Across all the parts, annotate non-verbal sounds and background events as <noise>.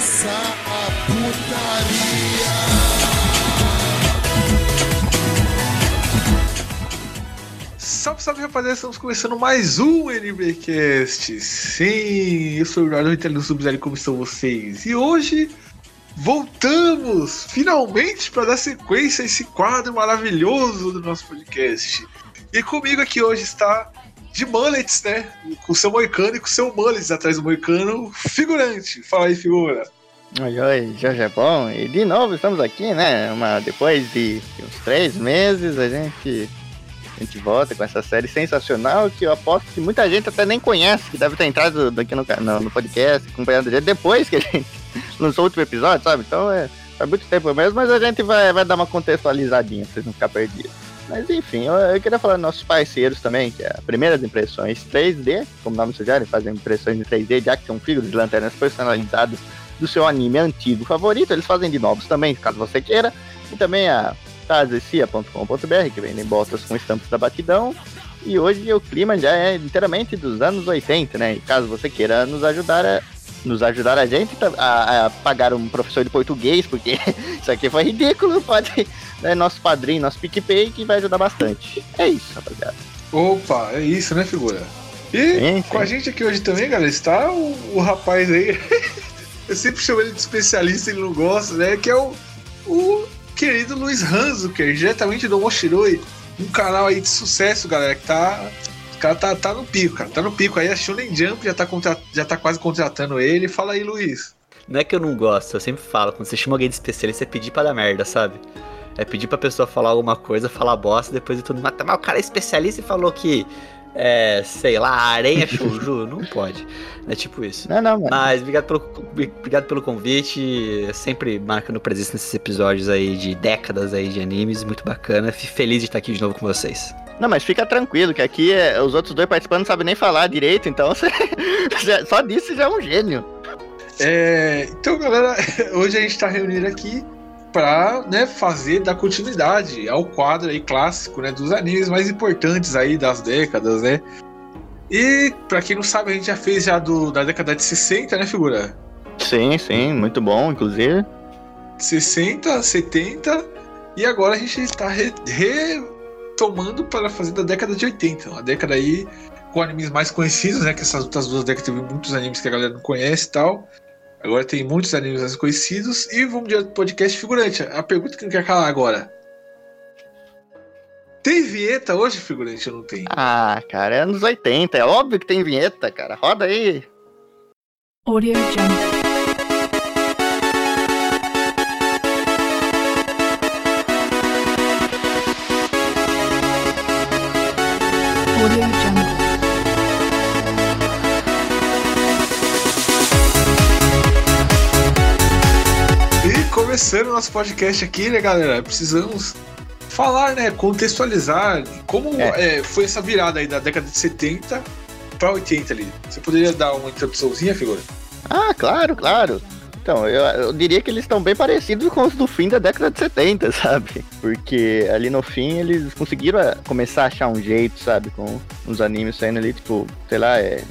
começar a putaria. Salve, salve rapaziada, estamos começando mais um NBcast. Sim, eu sou o Eduardo Ritelino Subzero, como estão vocês? E hoje voltamos finalmente para dar sequência a esse quadro maravilhoso do nosso podcast. E comigo aqui hoje está de mullets, né? Com seu moicano e com seu mullets atrás do moicano, figurante. Fala aí, figura. Oi, oi, Jorge é bom. E de novo estamos aqui, né? Uma, depois de uns três meses a gente, a gente volta com essa série sensacional que eu aposto que muita gente até nem conhece, que deve ter entrado aqui no, no, no podcast, acompanhando a gente depois que a gente <laughs> lançou o último episódio, sabe? Então é faz muito tempo mesmo, mas a gente vai, vai dar uma contextualizadinha pra vocês não ficarem perdidos. Mas enfim, eu, eu, queria falar dos nossos parceiros também, que é a Primeiras Impressões 3D, como o nome sugere, fazem impressões em 3D, já que são figuras de lanternas personalizadas do seu anime antigo favorito, eles fazem de novos também, caso você queira. E também a tazecia.com.br, que vendem botas com estampas da batidão. E hoje o clima já é inteiramente dos anos 80, né? E caso você queira nos ajudar a nos ajudar a gente a, a, pagar um professor de português, porque <laughs> isso aqui foi ridículo, pode. Né, nosso padrinho, nosso PicPay, que vai ajudar bastante. É isso, rapaziada. Opa, é isso, né, figura? E sim, sim. com a gente aqui hoje também, galera, está o, o rapaz aí. <laughs> Eu sempre chamo ele de especialista, ele não gosta, né? Que é o, o querido Luiz Hanzuker, diretamente do Moshiroi. Um canal aí de sucesso, galera, que tá cara tá, tá no pico, cara. Tá no pico. Aí a Shonen Jump já tá, contra... já tá quase contratando ele. Fala aí, Luiz. Não é que eu não gosto, eu sempre falo, quando você chama alguém de especialista, é pedir pra dar merda, sabe? É pedir pra pessoa falar alguma coisa, falar bosta, depois de tudo matar. Mas o cara é especialista e falou que é, sei lá, areia shouju, <laughs> não pode. É tipo isso. Não, não, mano. Mas obrigado pelo, obrigado pelo convite. Sempre marcando presença nesses episódios aí de décadas aí de animes, muito bacana. Fico feliz de estar aqui de novo com vocês. Não, mas fica tranquilo, que aqui é, os outros dois participantes não sabem nem falar direito, então <laughs> você, só disso já é um gênio. É, então, galera, <laughs> hoje a gente está reunido aqui para né, fazer da continuidade ao quadro aí clássico né, dos animes mais importantes aí das décadas, né? E para quem não sabe, a gente já fez já do, da década de 60, né, figura? Sim, sim, muito bom, inclusive. 60, 70 e agora a gente está re, re tomando para fazer da década de 80. Uma década aí com animes mais conhecidos, né? Que essas outras duas décadas teve muitos animes que a galera não conhece e tal. Agora tem muitos animes mais conhecidos. E vamos direto pro podcast figurante. A pergunta que não quer calar agora. Tem vinheta hoje, figurante, ou não tem? Ah, cara, é anos 80. É óbvio que tem vinheta, cara. Roda aí. Audio Jungle. começando o nosso podcast aqui, né, galera? Precisamos falar, né? Contextualizar como é. É, foi essa virada aí da década de 70 para 80 ali. Você poderia dar uma introduçãozinha, figura? Ah, claro, claro. Então, eu, eu, diria que eles estão bem parecidos com os do fim da década de 70, <laughs> sabe? Porque ali no fim eles conseguiram eh, começar a achar um jeito, sabe? Com os animes saindo ali, tipo, sei lá, é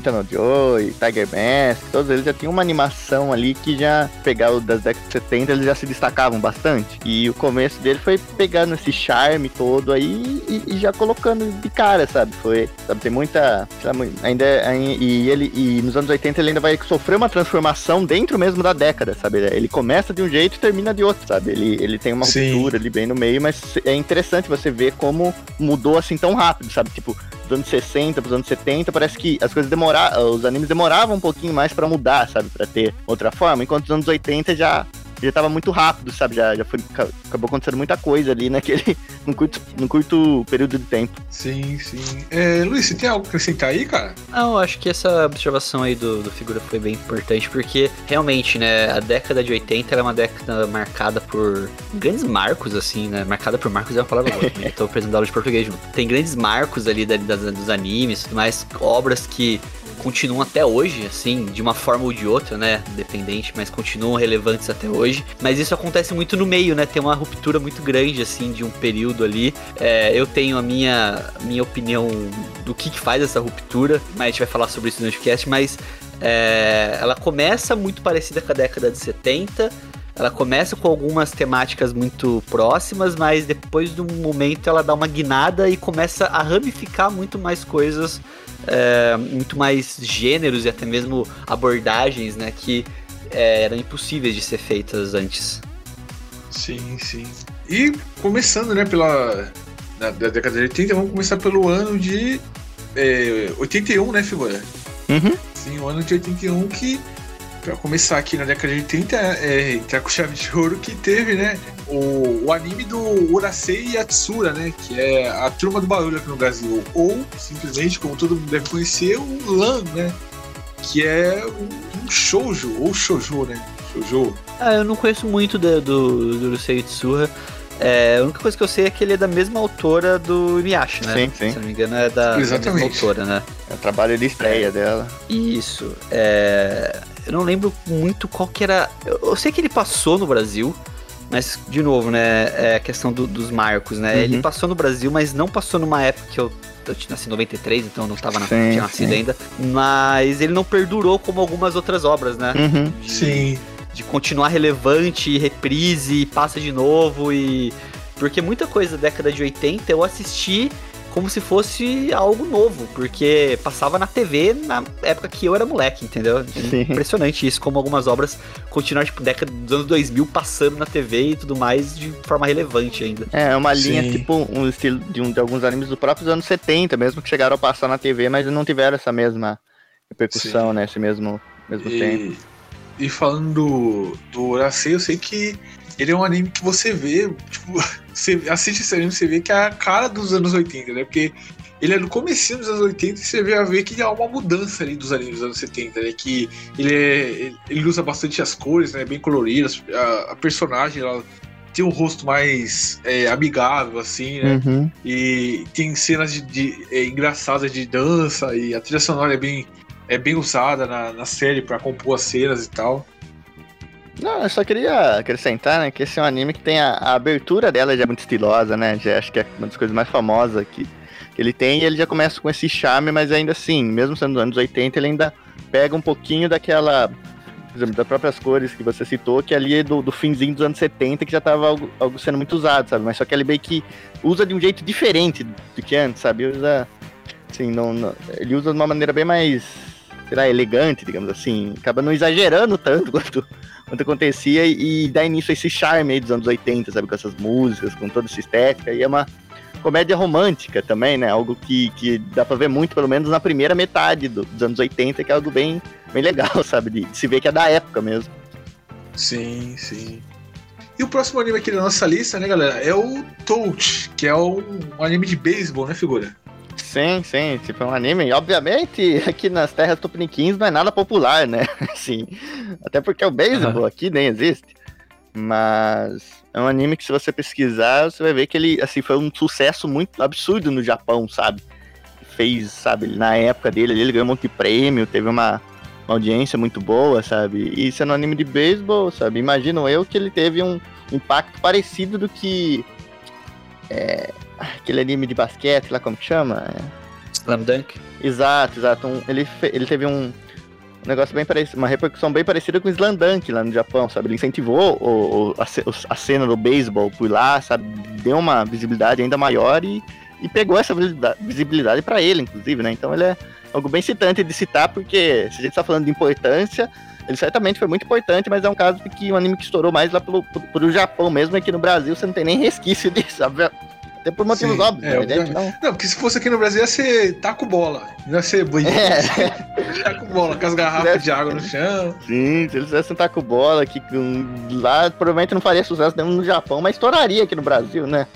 No Joy, Tiger Mask, todos eles já tinham uma animação ali que já, pegar o das décadas de 70, eles já se destacavam bastante. E o começo dele foi pegando esse charme todo aí e, e já colocando de cara, sabe? Foi, sabe, tem muita, sabe, ainda, e ele, e nos anos 80 ele ainda vai sofrer uma transformação dentro mesmo da década, sabe? Ele começa de um jeito e termina de outro, sabe? Ele, ele tem uma Sim. ruptura ali bem no meio, mas é interessante você ver como mudou assim tão rápido, sabe? Tipo, dos anos 60 pros anos 70, parece que as coisas demoravam, os animes demoravam um pouquinho mais para mudar, sabe? para ter outra forma, enquanto os anos 80 já já tava muito rápido, sabe? Já, já foi, acabou acontecendo muita coisa ali naquele. <laughs> num curto, num curto período de tempo. Sim, sim. É, Luiz, você tem algo pra acrescentar aí, cara? Não, acho que essa observação aí do, do figura foi bem importante, porque realmente, né, a década de 80 era uma década marcada por grandes marcos, assim, né? Marcada por marcos é uma palavra boa, né? <laughs> Tô apresentando aula de português junto. Tem grandes marcos ali da, das, dos animes, mais obras que continuam até hoje, assim, de uma forma ou de outra, né? Dependente, mas continuam relevantes até hoje. Mas isso acontece muito no meio, né? Tem uma ruptura muito grande, assim, de um período ali. É, eu tenho a minha, minha opinião do que, que faz essa ruptura, mas a gente vai falar sobre isso no podcast, mas é, ela começa muito parecida com a década de 70 ela começa com algumas temáticas muito próximas, mas depois de um momento ela dá uma guinada e começa a ramificar muito mais coisas, é, muito mais gêneros e até mesmo abordagens, né, que é, eram impossíveis de ser feitas antes. Sim, sim. E começando, né, pela da, da década de 80, vamos começar pelo ano de é, 81, né, figura? Uhum. Sim, o ano de 81 que Pra começar aqui na década de 80, é, entrar com chave de ouro que teve, né? O, o anime do Urasei Yatsura, né? Que é a turma do barulho aqui no Brasil. Ou, simplesmente, como todo mundo deve conhecer, o LAN, né? Que é um, um shoujo, ou shoujo, né? Shoujo. Ah, eu não conheço muito do, do, do Urasei Yatsura. É, a única coisa que eu sei é que ele é da mesma autora do Inuyasha, né? Sim, sim. Se não me engano, é da, da mesma autora, né? É o trabalho de estreia dela. Isso. É... Eu não lembro muito qual que era. Eu, sei que ele passou no Brasil, mas, de novo, né? É a questão do- dos marcos, né? Uhum. Ele passou no Brasil, mas não passou numa época que eu. Eu tinha nascido em 93, então eu não tava na, Sim, tinha nascido sim. ainda. Mas ele não perdurou como algumas outras obras, né? Uhum. De- Sim. de continuar relevante, reprise, passa de novo e. Porque muita coisa da década de 80 eu assisti como se fosse algo novo, porque passava na TV na época que eu era moleque, entendeu? Sim. Impressionante isso, como algumas obras continuaram, tipo, década dos anos 2000 passando na TV e tudo mais de forma relevante ainda. É, uma linha Sim. tipo um estilo de, um, de alguns animes dos próprios anos 70, mesmo que chegaram a passar na TV, mas não tiveram essa mesma repercussão, Sim. né? Esse mesmo, mesmo tempo. E, e falando do, do Urasei, eu sei que ele é um anime que você vê, tipo, <laughs> você assiste esse anime, você vê que é a cara dos anos 80, né? Porque ele é no comecinho dos anos 80 e você vê a ver que há uma mudança ali dos animes dos anos 70, né? Que ele, é, ele usa bastante as cores, né? Bem coloridas, a, a personagem, ela tem um rosto mais é, amigável, assim, né? Uhum. E tem cenas de, de- é, engraçadas de dança e a trilha sonora é bem, é bem usada na, na série pra compor as cenas e tal. Não, eu só queria acrescentar, né, que esse é um anime que tem a, a abertura dela já é muito estilosa, né? Já acho que é uma das coisas mais famosas que, que ele tem, e ele já começa com esse charme, mas ainda assim, mesmo sendo dos anos 80, ele ainda pega um pouquinho daquela, exemplo, das próprias cores que você citou, que ali é do, do finzinho dos anos 70, que já tava algo, algo sendo muito usado, sabe? Mas só que ele meio que usa de um jeito diferente do que antes, sabe? Usa, assim, não, não- ele usa de uma maneira bem mais, sei lá, elegante, digamos assim. Acaba não exagerando tanto <laughs> quanto quanto acontecia e, e dá início a esse charme aí dos anos 80, sabe? Com essas músicas, com toda essa estética. E é uma comédia romântica também, né? Algo que, que dá pra ver muito, pelo menos na primeira metade do- dos anos 80, que é algo bem, bem legal, <laughs> sabe? De, de se ver que é da época mesmo. Sim, sim. E o próximo anime aqui da nossa lista, né, galera, é o Touch, que é um, um anime de beisebol, né, figura? Sim, sim, tipo, é um anime. Obviamente, <laughs> aqui nas terras tupiniquins não é nada popular, né? <laughs> Assim, até porque o beisebol aqui nem existe. Mas é um anime que se você pesquisar, você vai ver que ele, assim, foi um sucesso muito absurdo no Japão, sabe? Fez, sabe, na época dele, ele ganhou um monte de prêmio, teve uma, uma audiência muito boa, sabe? E sendo um anime de beisebol, sabe? Imagino eu que ele teve um impacto parecido do que é, aquele anime de basquete lá, como que chama? É, Slam Dunk. Exato, exato. Um- ele, ele teve um, um negócio bem parecido, uma repercussão bem parecida com o Slandunk lá no Japão, sabe? Ele incentivou o, o- a, a cena do beisebol por lá, sabe? Deu uma visibilidade ainda maior e, e pegou essa visibilidade, para ele, inclusive, né? Então ele é algo bem citante de citar, porque se a gente tá falando de importância, ele certamente foi muito importante, mas é um caso que um anime que estourou mais lá pelo, pro, pro Japão mesmo, aqui no Brasil você não tem nem resquício <laughs> disso, sabe? Até por motivos Sim, óbvios, é, obviamente. não. Não, porque se fosse aqui no Brasil ia ser taco bola. Não ia ser banheiro. É. <laughs> Taco bola, com as garrafas de água no chão. Sim, se eles fizessem taco bola aqui lá, provavelmente não faria sucesso nenhum no Japão, mas estouraria aqui no Brasil, né?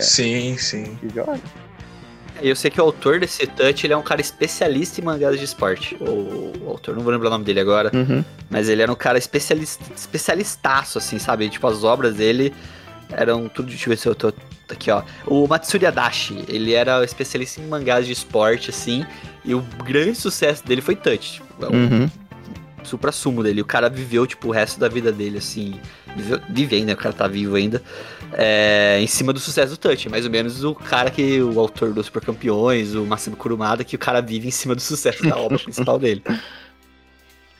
Sim, sim. Que joga. Eu sei que o autor desse touch ele é um cara especialista em mangás de esporte. O, o autor, não vou lembrar o nome dele agora, Uhum. mas ele era um cara especialista, especialistaço, assim, sabe? Tipo, as obras dele eram tudo. Deixa eu ver se eu tô Aqui, ó. O Matsuri Adachi, ele era especialista em mangás de esporte, assim. E o grande sucesso dele foi Touch. Tipo, é um Uhum. supra-sumo dele. O cara viveu, tipo, o resto da vida dele, assim. Viveu, vive ainda, o cara tá vivo ainda. é, em cima do sucesso do Touch. Mais ou menos o cara que. O autor dos Super Campeões, o Massimo Kurumada, que o cara vive em cima do sucesso da obra <laughs> principal dele.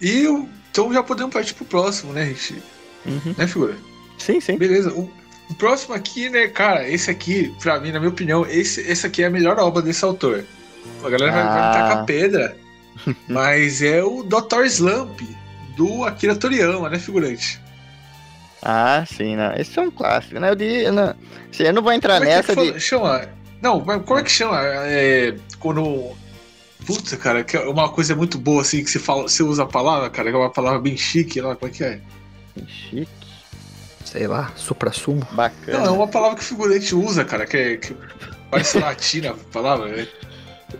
E o- então já podemos partir pro próximo, né, gente? Uhum. Né, figura? Sim, sim. Beleza. O, o próximo aqui, né, cara, esse aqui, pra mim, na minha opinião, esse, esse aqui é a melhor obra desse autor. A galera vai, vai me Ah. tacar pedra, <laughs> mas é o Dr. Slump, do Akira Toriyama, né, figurante? Ah, sim, não. Esse é um clássico, né? Eu, diria, não, assim, eu não vou entrar Como é nessa fala- de. chama? Não, mas como é que chama? É, quando. Puta, cara, que é uma coisa muito boa assim que você fala, você usa a palavra, cara, que é uma palavra bem chique lá, como é que é? Chique, Sei lá, supra-sumo. bacana. Não, é uma palavra que o figurante usa, cara, que, é, que parece <laughs> latina a palavra, né?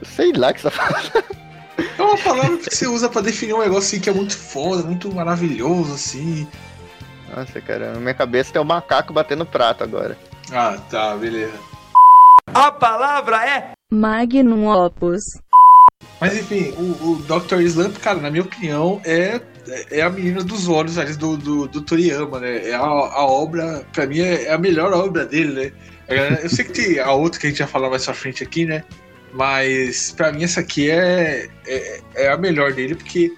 Sei lá que você tá falando. É uma palavra que você usa pra definir um negócio assim que é muito foda, muito maravilhoso, assim. Nossa, cara, na minha cabeça tem um macaco batendo prato agora. Ah, tá, beleza. A palavra é Magnum Opus. Mas enfim, o, o Dr. Slump, cara, na minha opinião, é, é a menina dos olhos ali do, do, do Toriyama, né? É a, a obra, pra mim, é a melhor obra dele, né? É, Eu sei que tem a outra que a gente vai falar mais pra frente aqui, né? Mas pra mim essa aqui é, é, é a melhor dele, porque,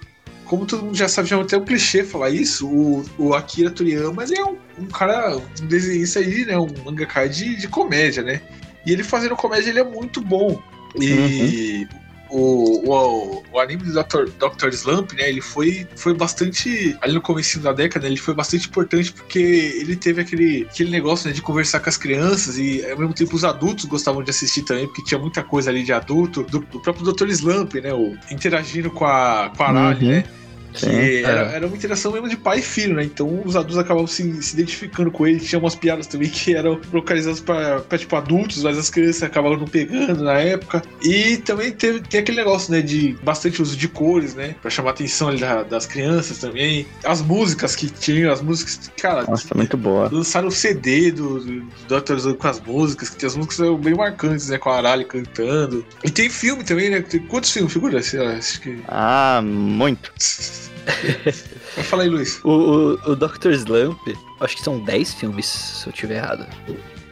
como todo mundo já sabe, já é até um clichê falar isso, o, o Akira Toriyama, ele é um, um cara, um desenhista aí, né? Um mangaka de, de comédia, né? E ele fazendo comédia, ele é muito bom. E o, o, o anime do Dr. Dr. Slump, né, ele foi, foi bastante, ali no começo da década, ele foi bastante importante porque ele teve aquele, aquele negócio né, de conversar com as crianças e ao mesmo tempo os adultos gostavam de assistir também, porque tinha muita coisa ali de adulto, do, do próprio Dr. Slump, né, o, interagindo com a, com a Arali, Uhum. né, Sim. que era, É. era uma interação mesmo de pai e filho, né? Então os adultos acabavam se, se identificando com ele. Tinha umas piadas também que eram localizadas pra, tipo adultos, mas as crianças acabavam não pegando na época. E também teve, tem aquele negócio, né? De bastante uso de cores, né? Pra chamar a atenção ali da- das crianças também. As músicas que tinham, as músicas. Cara, Nossa, muito boa. lançaram o CD do, do Dr. Slump com as músicas, que as músicas eram bem marcantes, né? Com a Arali cantando. E tem filme também, né? Tem, quantos filmes, figura? Acho que. Ah, muito. <laughs> <laughs> Vai falar aí, Luiz. O, o, o Dr. Slump, acho que são 10 filmes, se eu tiver errado.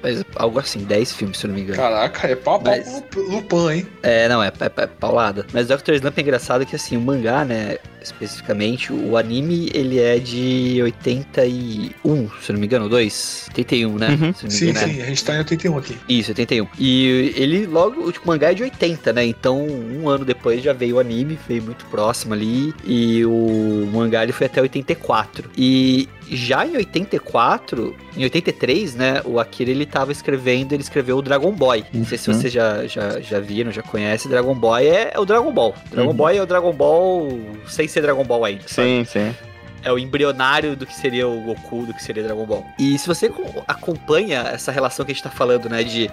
Mas algo assim, 10 filmes, se eu não me engano. Caraca, é pau Mas- Lupin, hein? É, não, é, é, é paulada. Mas Dr. Slump é engraçado que, assim, o mangá, né, especificamente, o anime, ele é de 81, se eu não me engano, 2? 81, né? Uhum. Se eu não me Sim, engano, né? sim, a gente tá em 81 aqui. Isso, 81. E ele logo, tipo, o mangá é de 80, né? Então, um ano depois já veio o anime, veio muito próximo ali. E o mangá ele foi até 84. E já em 84, em 83, né? O Akira ele tava escrevendo, ele escreveu o Dragon Boy. Não sei se Uhum. vocês já, já, já viram, já conhecem. Dragon Boy é, é o Dragon Ball. Dragon Uhum. Boy é o Dragon Ball sem ser Dragon Ball ainda. sabe? Sim, sim. É o embrionário do que seria o Goku, do que seria Dragon Ball. E se você co- acompanha essa relação que a gente tá falando, né, de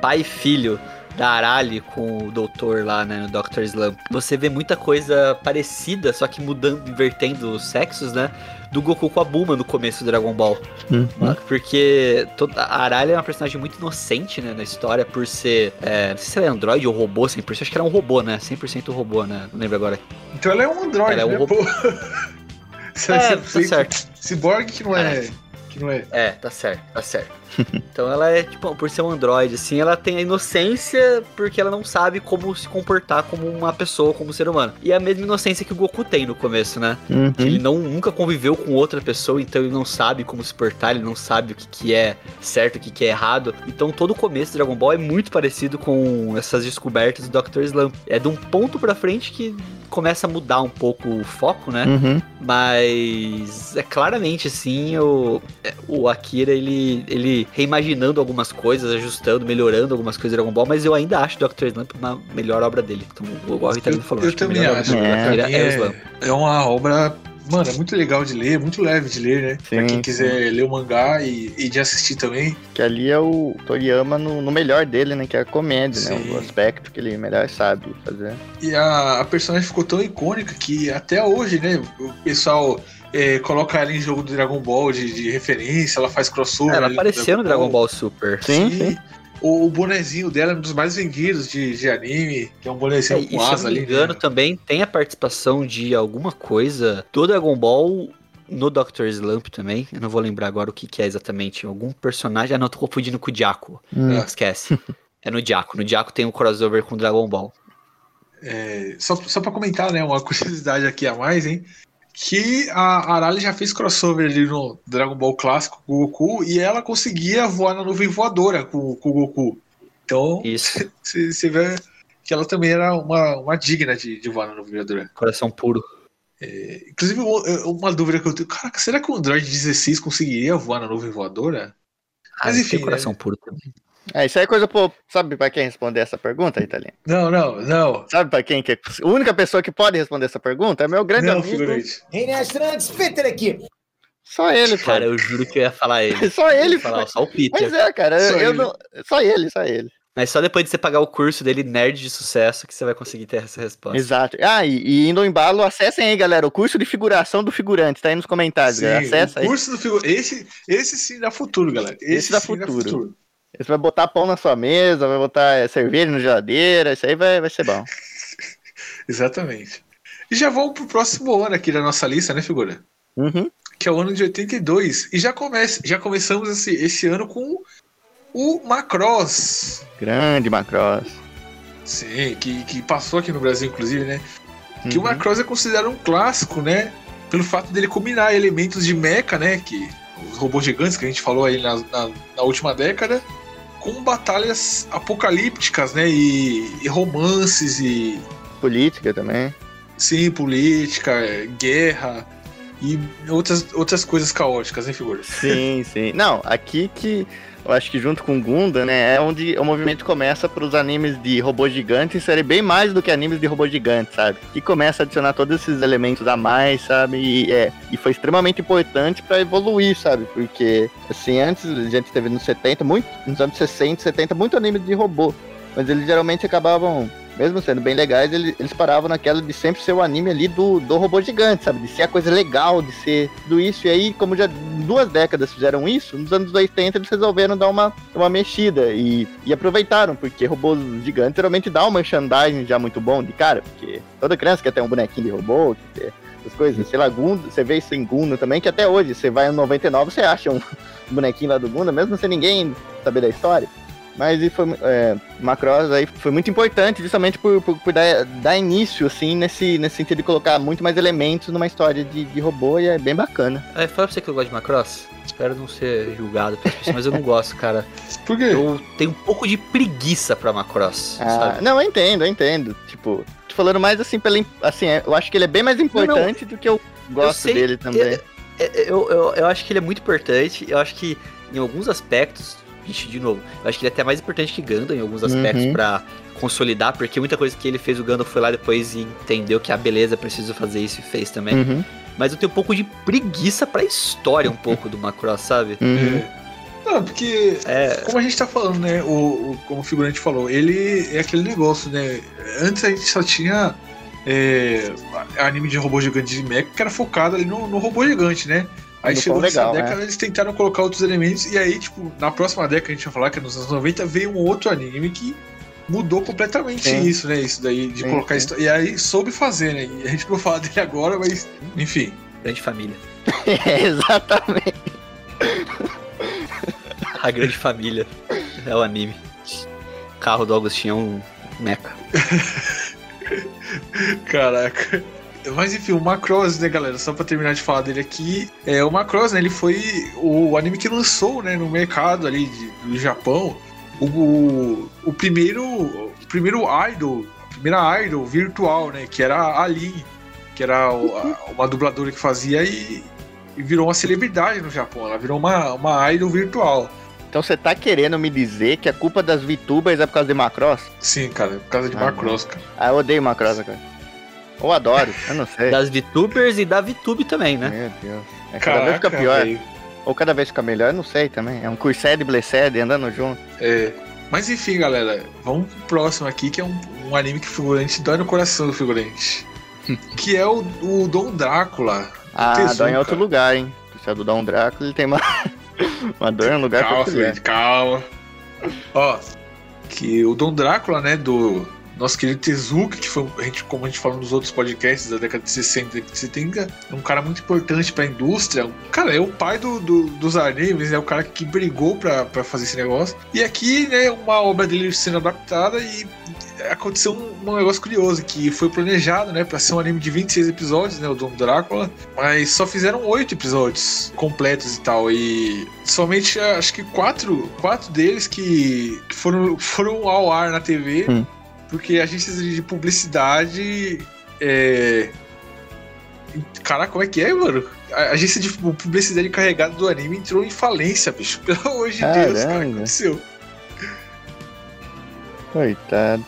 pai e filho da Arali com o doutor lá, né, no Dr. Slump, você vê muita coisa parecida, só que mudando, invertendo os sexos, né, do Goku com a Bulma no começo do Dragon Ball. Uhum. Porque toda, a Arali é uma personagem muito inocente, né, na história, por ser, é, não sei se ela é androide ou robô 100%, acho que era um robô, né, 100% robô, né, não lembro agora. Então ela é um androide, Ela é um né, robô. <laughs> É, tá certo. Cyborg que não é. Que não é. É, tá certo, tá certo. <laughs> Então ela é, tipo, por ser um androide, assim, ela tem a inocência porque ela não sabe como se comportar como uma pessoa, como um ser humano. E é a mesma inocência que o Goku tem no começo, né? Uhum. Ele não, nunca conviveu com outra pessoa, então ele não sabe como se portar, ele não sabe o que, que é certo, o que, que é errado. Então todo o começo do Dragon Ball é muito parecido com essas descobertas do Dr. Slump. É de um ponto pra frente que começa a mudar um pouco o foco, né? Uhum. Mas é claramente assim, o, o Akira ele, ele reimaginando algumas coisas, ajustando, melhorando algumas coisas do Dragon Ball, mas eu ainda acho Dr. Slump uma melhor obra dele. Então, igual o Ritalino falou, eu a também melhor acho. É. É é, Slump. é uma obra mano, é muito legal de ler, muito leve de ler, né? pra Sim, quem sim. quiser ler o mangá e, e de assistir também. Que ali é o Toriyama no, no melhor dele, né? Que é a comédia, né? Sim. O aspecto que ele melhor sabe fazer. E a, a personagem ficou tão icônica que até hoje, né, o pessoal é, coloca ela em jogo do Dragon Ball de, de referência, ela faz crossover. Ela ali apareceu no Dragon Ball Super. Sim, Sim. sim. O, o bonezinho dela é um dos mais vendidos de, de anime, que é um bonezinho É, se com eu asa não me ali. engano, né? também tem a participação de alguma coisa do Dragon Ball no Dr. Slump também. Eu não vou lembrar agora o que, que é exatamente. Algum personagem. Ah, não, tô confundindo com o Diaco. Hum. Esquece. <laughs> É no Diaco. No Diaco tem um crossover com o Dragon Ball. É, só, só pra comentar, né, uma <laughs> curiosidade aqui a mais, hein? Que a Arali já fez crossover ali no Dragon Ball clássico com o Goku e ela conseguia voar na nuvem voadora com, com o Goku. Então, <laughs> você vê que ela também era uma, uma digna de, de voar na nuvem voadora. Coração puro. Inclusive, uma- uma dúvida que eu tenho: caraca, será que o Android 16 conseguiria voar na nuvem voadora? Ah, Mas enfim, tem coração puro também. É, isso aí é coisa, pô, sabe pra quem responder essa pergunta, Italiano? Não, não, não. Sabe pra quem que é... A única pessoa que pode responder essa pergunta é meu grande Não, amigo. figurante. Reinestrantes, Peter aqui. Só ele, pô. Cara, eu juro que eu ia falar ele. <laughs> Só Eu ele, falar pô. só o Peter. Mas é, cara, Só eu, eu ele. não... Só ele, só ele. Mas só depois de você pagar o curso dele, Nerd de Sucesso, que você vai conseguir ter essa resposta. Exato. Ah, e, e indo ao embalo, acessem aí, galera, o curso de figuração do figurante, tá aí nos comentários, Sim, galera. Acessa o aí. curso do figu... esse, esse sim dá futuro, galera. Esse, Esse dá sim futuro. Você vai botar pão na sua mesa, vai botar é, cerveja na geladeira, isso aí vai, vai ser bom. <laughs> Exatamente. E já vamos pro próximo ano aqui da nossa lista, né, figura? Uhum. Que é o ano de 82. E já, comece, já começamos esse, esse ano com o Macross. Grande Macross. Sim, que, que passou aqui no Brasil, inclusive, né? Que o Uhum. Macross é considerado um clássico, né? Pelo fato dele combinar elementos de mecha, né? Que os robôs gigantes que a gente falou aí na, na, na última década, com batalhas apocalípticas, né? E, e romances e Política também. sim, política, guerra e outras, outras coisas caóticas, né, figura? Sim, sim. Não, aqui que eu acho que junto com Gunda, né, é onde o movimento começa para os animes de robôs gigantes serem bem mais do que animes de robôs gigantes, sabe? Que começa a adicionar todos esses elementos a mais, sabe? E, é, e foi extremamente importante para evoluir, sabe? Porque, assim, antes a gente teve nos 70, muito, nos anos 60, 70, muito anime de robô. Mas eles geralmente acabavam, mesmo sendo bem legais, eles, eles paravam naquela de sempre ser o anime ali do, do robô gigante, sabe? De ser a coisa legal, de ser tudo isso. E aí, como já duas décadas fizeram isso, nos anos 80 eles resolveram dar uma, uma mexida e, e aproveitaram, porque robôs gigantes geralmente dá um merchandising já muito bom de cara, porque toda criança quer ter um bonequinho de robô, quer ter essas coisas. Sei lá, Gunda, você vê isso em Gunda também, que até hoje, você vai no 99, você acha um <laughs> bonequinho lá do Gunda, mesmo sem ninguém saber da história. Mas e foi, é, Macross aí foi muito importante, justamente por, por, por dar, dar início, assim, nesse, nesse sentido de colocar muito mais elementos numa história de, de robô e é bem bacana. Aí, fala pra você que eu gosto de Macross. Espero não ser julgado pelas pessoas, mas eu não gosto, cara. <laughs> Por quê? Eu tenho um pouco de preguiça pra Macross, Ah, sabe? não, eu entendo, eu entendo. Tipo, tô falando mais assim, pela, im- assim, é, eu acho que ele é bem mais importante do que eu gosto sei, dele também. É, é, Eu, eu, eu acho que ele é muito importante. Eu acho que em alguns aspectos, gente, de novo, eu acho que ele é até mais importante que Gundam em alguns aspectos Uhum. pra consolidar, porque muita coisa que ele fez, o Gundam foi lá depois e entendeu que a beleza preciso fazer isso e fez também. Uhum, Mas eu tenho um pouco de preguiça pra história um pouco do Macross, sabe? uhum. É. Não, porque É, Como a gente tá falando, né? O, o- como o figurante falou, ele é aquele negócio, né? Antes a gente só tinha é, anime de robô gigante de mecha que era focado ali no, no robô gigante, né? Aí chegou nessa legal, década, eles tentaram colocar outros elementos, e aí, tipo, na próxima década, a gente vai falar que é nos anos 90, veio um outro anime que mudou completamente Sim. isso, né? Isso daí, de Sim, colocar sim. E aí soube fazer, né? E a gente não vai falar dele agora, mas, enfim. grande família. <laughs> É, exatamente. A grande família é o anime. O carro do Agostinho é um mecha. <laughs> Caraca. Mas enfim, o Macross, né, galera? Só pra terminar de falar dele aqui, é, o Macross, né, ele foi o anime que lançou, né, no mercado ali de- do Japão, o, o, o primeiro, o primeiro idol, a primeira idol virtual, né, que era a Lin, que era o- a- uma dubladora que fazia e, e virou uma celebridade no Japão. Ela virou uma, uma idol virtual. Então você tá querendo me dizer que a culpa das VTubers é por causa de Macross? Sim, cara, por causa de Ah, Macross, cara. Ah, eu odeio Macross, cara. Ou adoro, eu não sei. Das VTubers e da VTube também, né? Meu Deus. É, cada vez fica Caraca, pior. velho. Ou cada vez fica melhor, eu não sei também. É um Cursed e Blessed andando junto. É. Mas enfim, galera, vamos pro próximo aqui, que é um, um anime que figurante dói no coração do figurante. <laughs> que é o, o Dom Drácula. Ah, Tezuka. dói em outro lugar, hein? Se é do Dom Drácula, ele tem uma, <laughs> uma dor no lugar Calma, peculiar. Felipe, calma. Ó, que o Dom Drácula, né, do nosso querido Tezuka, que foi, a gente, como a gente falou nos outros podcasts da década de 60 e década de 70, é um cara muito importante pra indústria. Cara, é o pai do, do- dos animes, é o cara que brigou pra fazer esse negócio. E aqui, né, uma obra dele sendo adaptada e aconteceu um, um negócio curioso, que foi planejado, né, pra ser um anime de 26 episódios, né, o Dom Drácula, mas só fizeram oito episódios completos e tal, e somente acho que quatro, quatro deles que, que foram, foram ao ar na TV, Hum. Porque agências de publicidade. É... Caraca, como é que é, mano? A agência de publicidade encarregada do anime entrou em falência, bicho. <laughs> Pelo amor de Deus, cara, o que Caramba. aconteceu? Coitado.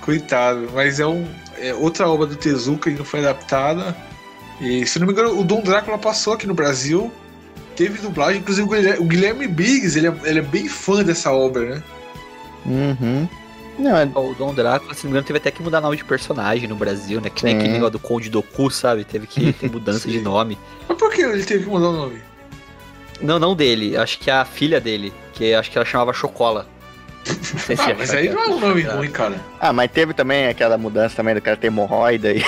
Coitado, mas é, um, é outra obra do Tezuka e não foi adaptada. E se não me engano, o Dom Drácula passou aqui no Brasil. Teve dublagem, inclusive o Guilherme, o Guilherme Biggs, ele é, ele é bem fã dessa obra, né? Uhum. Não, é... O Dom Drácula, se não me engano, teve até que mudar nome de personagem no Brasil, né? Que nem Sim. aquele negócio do Conde Doku, sabe? Teve que ter <laughs> mudança de nome. Mas por que ele teve que mudar o nome? Não, não dele. Acho que a filha dele, que acho que ela chamava Chocola. Não sei <laughs> se Ah, já mas aí não é um nome ruim, cara. Ah, mas teve também aquela mudança também do cara ter hemorroida <laughs> e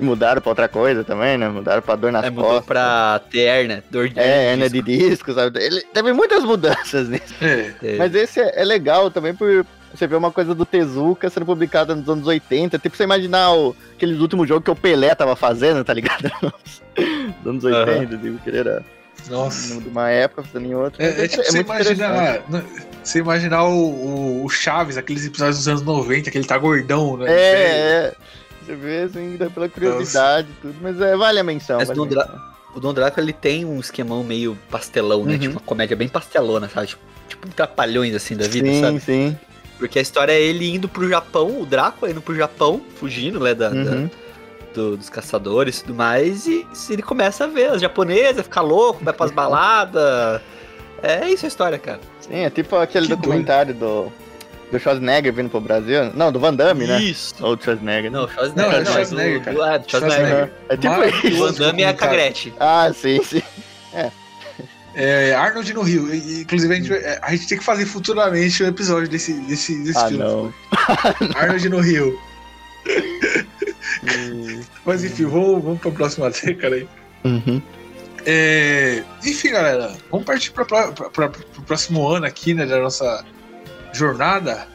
mudaram pra outra coisa também, né? Mudaram pra dor nas É, mudou costas. pra ter hernia, dor de É, hernia de disco, sabe? Ele teve muitas mudanças nisso. É. Mas esse é, é legal também por você ver uma coisa do Tezuka sendo publicada nos anos 80. Tipo, você imaginar o, aqueles últimos jogos que o Pelé tava fazendo, tá ligado? <laughs> Nos anos 80, tipo, que ele era Nossa. de uma época fazendo em outra. É, é tipo você muito interessante. imaginar. né, Você imaginar o, o, o Chaves, aqueles episódios dos anos 90, que ele tá gordão, né? É, é. Você vê assim, dá pela curiosidade e tudo, mas é, vale a menção. Mas vale a Dra-. O Dom Drácula, ele tem um esquemão meio pastelão, né? Uhum. Tipo, uma comédia bem pastelona, sabe? Tipo, tipo trapalhões, assim, da vida, sim, sabe? sim. Porque a história é ele indo pro Japão, o Drácula indo pro Japão, fugindo, né, da, da- Uhum. do- dos caçadores e tudo mais, e se ele começa a ver as japonesas, ficar louco, vai pras baladas. É isso a história, cara. Sim, é tipo aquele Que documentário do, do Schwarzenegger vindo pro Brasil. Não, do Van Damme, né? Isso. Ou do Schwarzenegger. né? Não, Schwarzenegger. Não, é do mas Schwarzenegger, o- cara. do- É, do Schwarzenegger. Schwarzenegger. É tipo isso. O Van Damme é a. Cagrete. Ah, sim, sim. É, Arnold no Rio. Inclusive, a gente, vai- a gente tem que fazer futuramente um episódio desse, desse, desse Ah, filme. não. <laughs> Arnold no Rio. Hum. Mas enfim, vamos, vamos pra próxima década aí. Uhum. É, enfim, galera, vamos partir para o próximo ano aqui, né, da nossa jornada.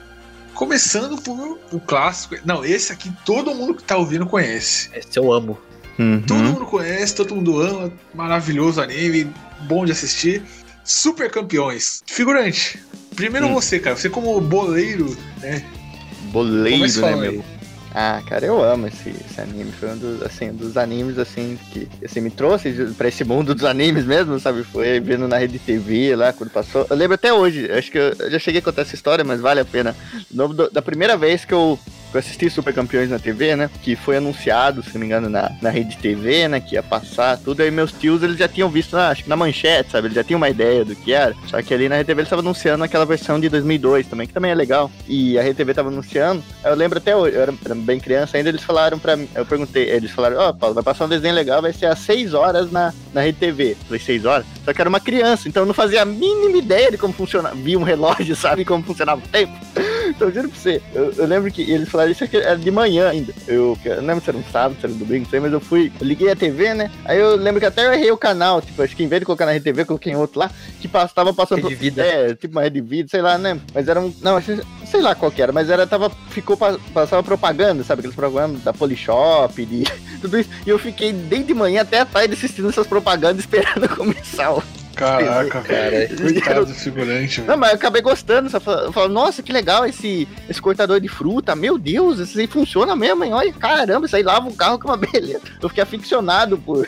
Começando por o clássico. Não, esse aqui todo mundo que tá ouvindo conhece. Esse eu amo. Uhum. Todo mundo conhece, todo mundo ama. Maravilhoso anime, bom de assistir. Super campeões. Figurante, primeiro Hum. você, cara. Você como boleiro, né? Boleiro, Começa né, meu? aí. Ah, cara, eu amo esse, esse anime. Foi um dos, assim, dos animes, assim, que assim, me trouxe pra esse mundo dos animes mesmo, sabe? Foi vendo na rede TV lá, quando passou. Eu lembro até hoje, acho que eu, eu já cheguei a contar essa história, mas vale a pena. O nome do- da primeira vez que eu, eu assisti Super Campeões na TV, né? Que foi anunciado, se não me engano, na, na rede TV, né? Que ia passar tudo. Aí meus tios, eles já tinham visto, na, acho que na manchete, sabe? Eles já tinham uma ideia do que era. Só que ali na rede TV eles estavam anunciando aquela versão de 2002 também, que também é legal. E a rede TV tava anunciando. Eu lembro até hoje, eu era, bem criança ainda, eles falaram pra mim, eu perguntei, eles falaram, ó, Paulo, vai passar um desenho legal, vai ser às 6 horas na, na rede TV. Falei, 6 horas? Só que era uma criança, então eu não fazia a mínima ideia de como funcionava. Vi um relógio, <laughs> sabe como funcionava o tempo. <laughs> Eu juro pra você, eu, eu lembro que eles falaram isso aqui era de manhã ainda. Eu, eu não lembro se era um sábado, se era um domingo, não sei, mas eu fui, eu liguei a TV, né? Aí eu lembro que até eu errei o canal, tipo, acho que em vez de colocar na rede TV, coloquei em outro lá, que pass- tava passando. Rede Vida. É, tipo uma rede vida, sei lá, né? Mas era um. Não, acho- sei lá qual que era, mas era, tava. Ficou, pa- passava propaganda, sabe? Aqueles programas da Polishop, de <laughs> tudo isso. E eu fiquei desde manhã até a tarde assistindo essas propagandas, <laughs> esperando começar o. Caraca, Cara, Coitado do figurante, velho. Não, mas eu acabei gostando, só fal- falando, nossa, que legal esse, esse cortador de fruta, meu Deus, isso aí funciona mesmo, hein? Olha, caramba, isso aí lava o carro com uma <laughs> beleza. Eu fiquei aficionado por,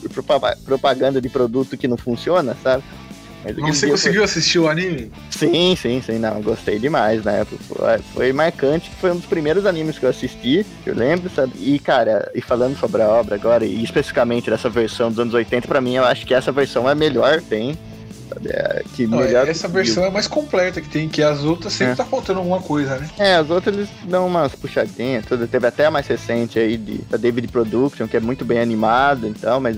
por propa- propaganda de produto que não funciona, sabe? Mas Você conseguiu assistir o anime? Sim, sim, sim, não, gostei demais na época. Foi, marcante, foi um dos primeiros animes que eu assisti, eu lembro, sabe? E, cara, e falando sobre a obra agora, e especificamente dessa versão dos anos 80, pra mim, eu acho que essa versão é a melhor tem. É, que Não, melhor essa versão é mais completa que tem, que as outras sempre É. tá faltando alguma coisa, né? É, as outras eles dão umas puxadinhas, tudo. Teve até a mais recente aí de, da David Production, que é muito bem animado, então, mas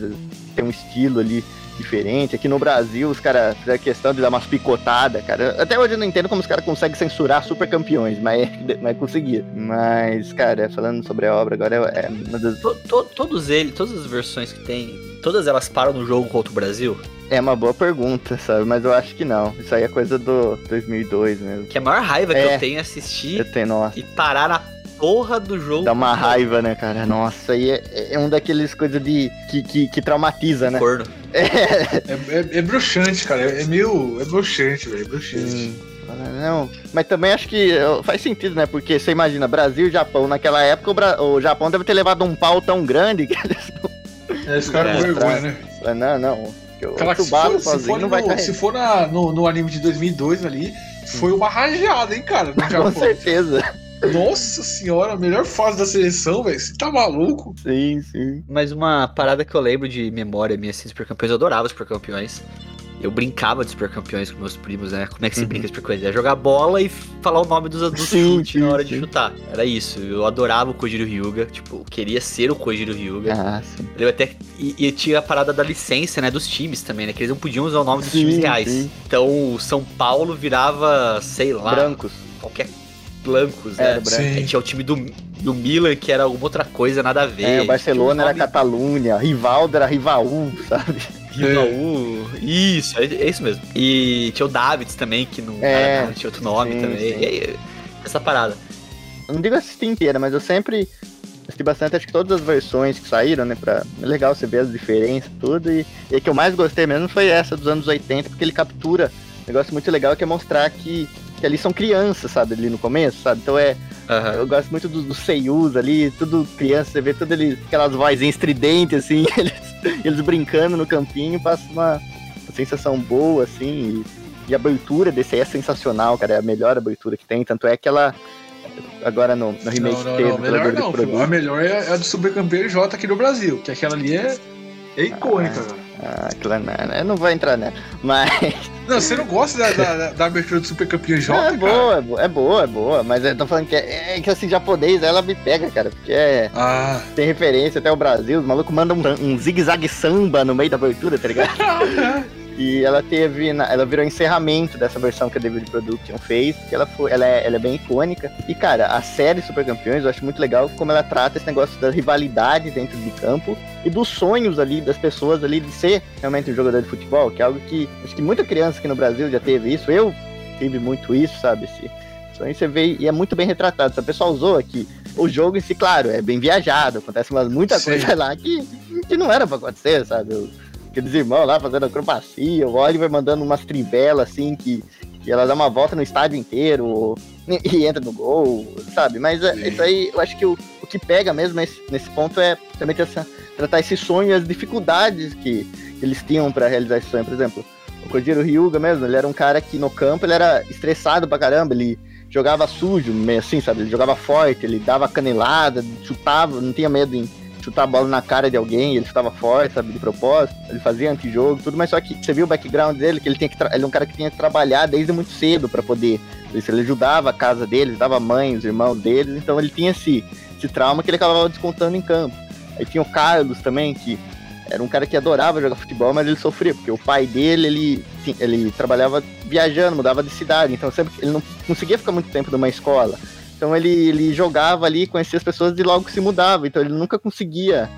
tem um estilo ali diferente. Aqui no Brasil, os caras fizeram questão de dar umas picotadas, cara. Até hoje eu não entendo como os caras conseguem censurar super campeões, mas, mas conseguir. Mas, cara, falando sobre a obra agora, é uma das To- to- todos eles, todas as versões que tem, todas elas param no jogo contra o Brasil. É uma boa pergunta, sabe? Mas eu acho que não. Isso aí é coisa do 2002 mesmo. Que a maior raiva que É. eu tenho é assistir Eu tenho, e parar na porra do jogo. Dá uma raiva, né, cara? Nossa, aí é, é um daqueles coisas de. Que, que, que traumatiza, né? corno. É. É, é, é bruxante, cara. É meio. É bruxante, velho. É bruxante. Hum, Não, mas também acho que ó, faz sentido, né? Porque você imagina, Brasil e Japão, naquela época o, Bra- o Japão deve ter levado um pau tão grande <laughs> que eles É, esse cara É, com vergonha, né? não, não, não. Cara, se for, se for, não vai no, se for na- no, no anime de 2002 ali, foi uma rajada, hein, cara? No <laughs> Com certeza. Nossa senhora, a melhor fase da seleção, velho. Você tá maluco? Sim, sim. Mas uma parada que eu lembro de memória minha, assim, Super Campeões, eu adorava Super Campeões. Eu brincava de Super Campeões com meus primos, né? Como é que se Uhum. brinca de Super Campeões? É jogar bola e falar o nome dos, sim, na hora de sim. chutar. Era isso. Eu adorava o Kojiro Hyuga. Tipo, eu queria ser o Kojiro Hyuga. Ah, sim. Eu até, e, e tinha a parada da licença, né? Dos times também, né? Que eles não podiam usar o nome dos Sim, times reais. sim. Então o São Paulo virava, sei lá, Brancos. qualquer blancos, Era né? branco. Aí tinha o time do, do Milan, que era alguma outra coisa, nada a ver. É, o Barcelona era nome- Catalunha, Rivaldo era Rivaú, sabe? Rivaú. Isso, é, é isso mesmo. E tinha o Davids também, que não, É, era- tinha outro nome sim, também. sim. Aí, essa parada. Eu não digo assistir inteira, mas eu sempre assisti bastante, acho que todas as versões que saíram, né? Pra... É legal você ver as diferenças tudo. E, e a que eu mais gostei mesmo foi essa dos anos 80, porque ele captura um negócio muito legal que é mostrar que, que ali são crianças, sabe? Ali no começo, sabe? Então é. Aham. Eu gosto muito dos do seiyus ali, tudo criança, você vê tudo ali, aquelas vozinhas estridentes, assim, <laughs> eles, eles brincando no campinho, passa uma, uma sensação boa, assim, e, e a abertura desse aí é sensacional, cara, é a melhor abertura que tem, tanto é que ela, agora no, no remake Não, não, não. Melhor não. A melhor é a do Super Campeão J aqui no Brasil, que aquela ali é, é icônica, Ah. cara. Ah, claro, não, eu não vou entrar nela. Mas. <laughs> Não, você não gosta da, da, da- abertura do Super Campeão J, Não, é cara? boa, é boa, é boa, é boa. Mas eu tô falando que é, é que assim, japonês, ela me pega, cara. Porque é, Ah, tem referência até o Brasil. Os malucos mandam um, um zigue-zague samba no meio da abertura, tá ligado? <laughs> E ela teve. na- ela virou encerramento dessa versão que a David Production fez, que ela foi. Ela é, ela é bem icônica. E, cara, a série Super Campeões eu acho muito legal como ela trata esse negócio da rivalidade dentro de campo e dos sonhos ali das pessoas ali de ser realmente um jogador de futebol, que é algo que acho que muita criança aqui no Brasil já teve isso. Eu tive muito isso, sabe? Esse sonho você vê e é muito bem retratado. Se a pessoa usou aqui. O jogo em si, claro, é bem viajado, acontece muita Sim. coisa lá que, que não era pra acontecer, sabe? Eu- aqueles irmãos lá fazendo acrobacia, o Oliver mandando umas trivelas assim que, que ela dá uma volta no estádio inteiro e, e entra no gol, sabe? Mas é, isso aí, eu acho que o, o que pega mesmo nesse, nesse ponto é também essa, tratar esse sonho e as dificuldades que eles tinham pra realizar esse sonho. Por exemplo, o Kojiro Ryuga mesmo, ele era um cara que no campo ele era estressado pra caramba, ele jogava sujo, meio assim, sabe? Ele jogava forte, ele dava canelada, chutava, não tinha medo em chutar a bola na cara de alguém, ele chutava forte, sabe, de propósito, ele fazia antijogo, tudo, mas só que você viu o background dele, que ele tinha que ele é um cara que tinha que trabalhar desde muito cedo pra poder, ele ajudava a casa dele, ajudava mãe, os irmãos deles, então ele tinha esse, esse trauma que ele acabava descontando em campo. Aí tinha o Carlos também, que era um cara que adorava jogar futebol, mas ele sofria, porque o pai dele, ele, ele trabalhava viajando, mudava de cidade, então sempre ele não conseguia ficar muito tempo numa escola. Então ele, ele jogava ali, conhecia as pessoas e logo se mudava. Então ele nunca conseguia,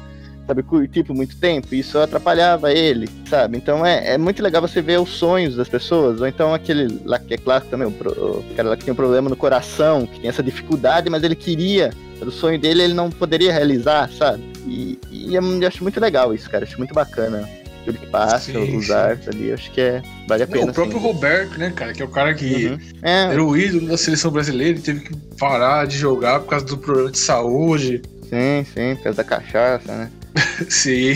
sabe, curtir por muito tempo. E isso atrapalhava ele, sabe? Então é, é muito legal você ver os sonhos das pessoas. Ou então aquele lá que é clássico também, o, o cara lá que tem um problema no coração, que tem essa dificuldade, mas ele queria. O sonho dele ele não poderia realizar, sabe? E, e eu acho muito legal isso, cara. Acho muito bacana. Tudo que passa, Sim, os sim. artes ali, acho que é, vale a Não, pena. o próprio sim. Roberto, né, cara, que é o cara que Uhum. É, era o ídolo da seleção brasileira, ele teve que parar de jogar por causa do problema de saúde. sim, sim, por causa da cachaça, né? <laughs> Sim.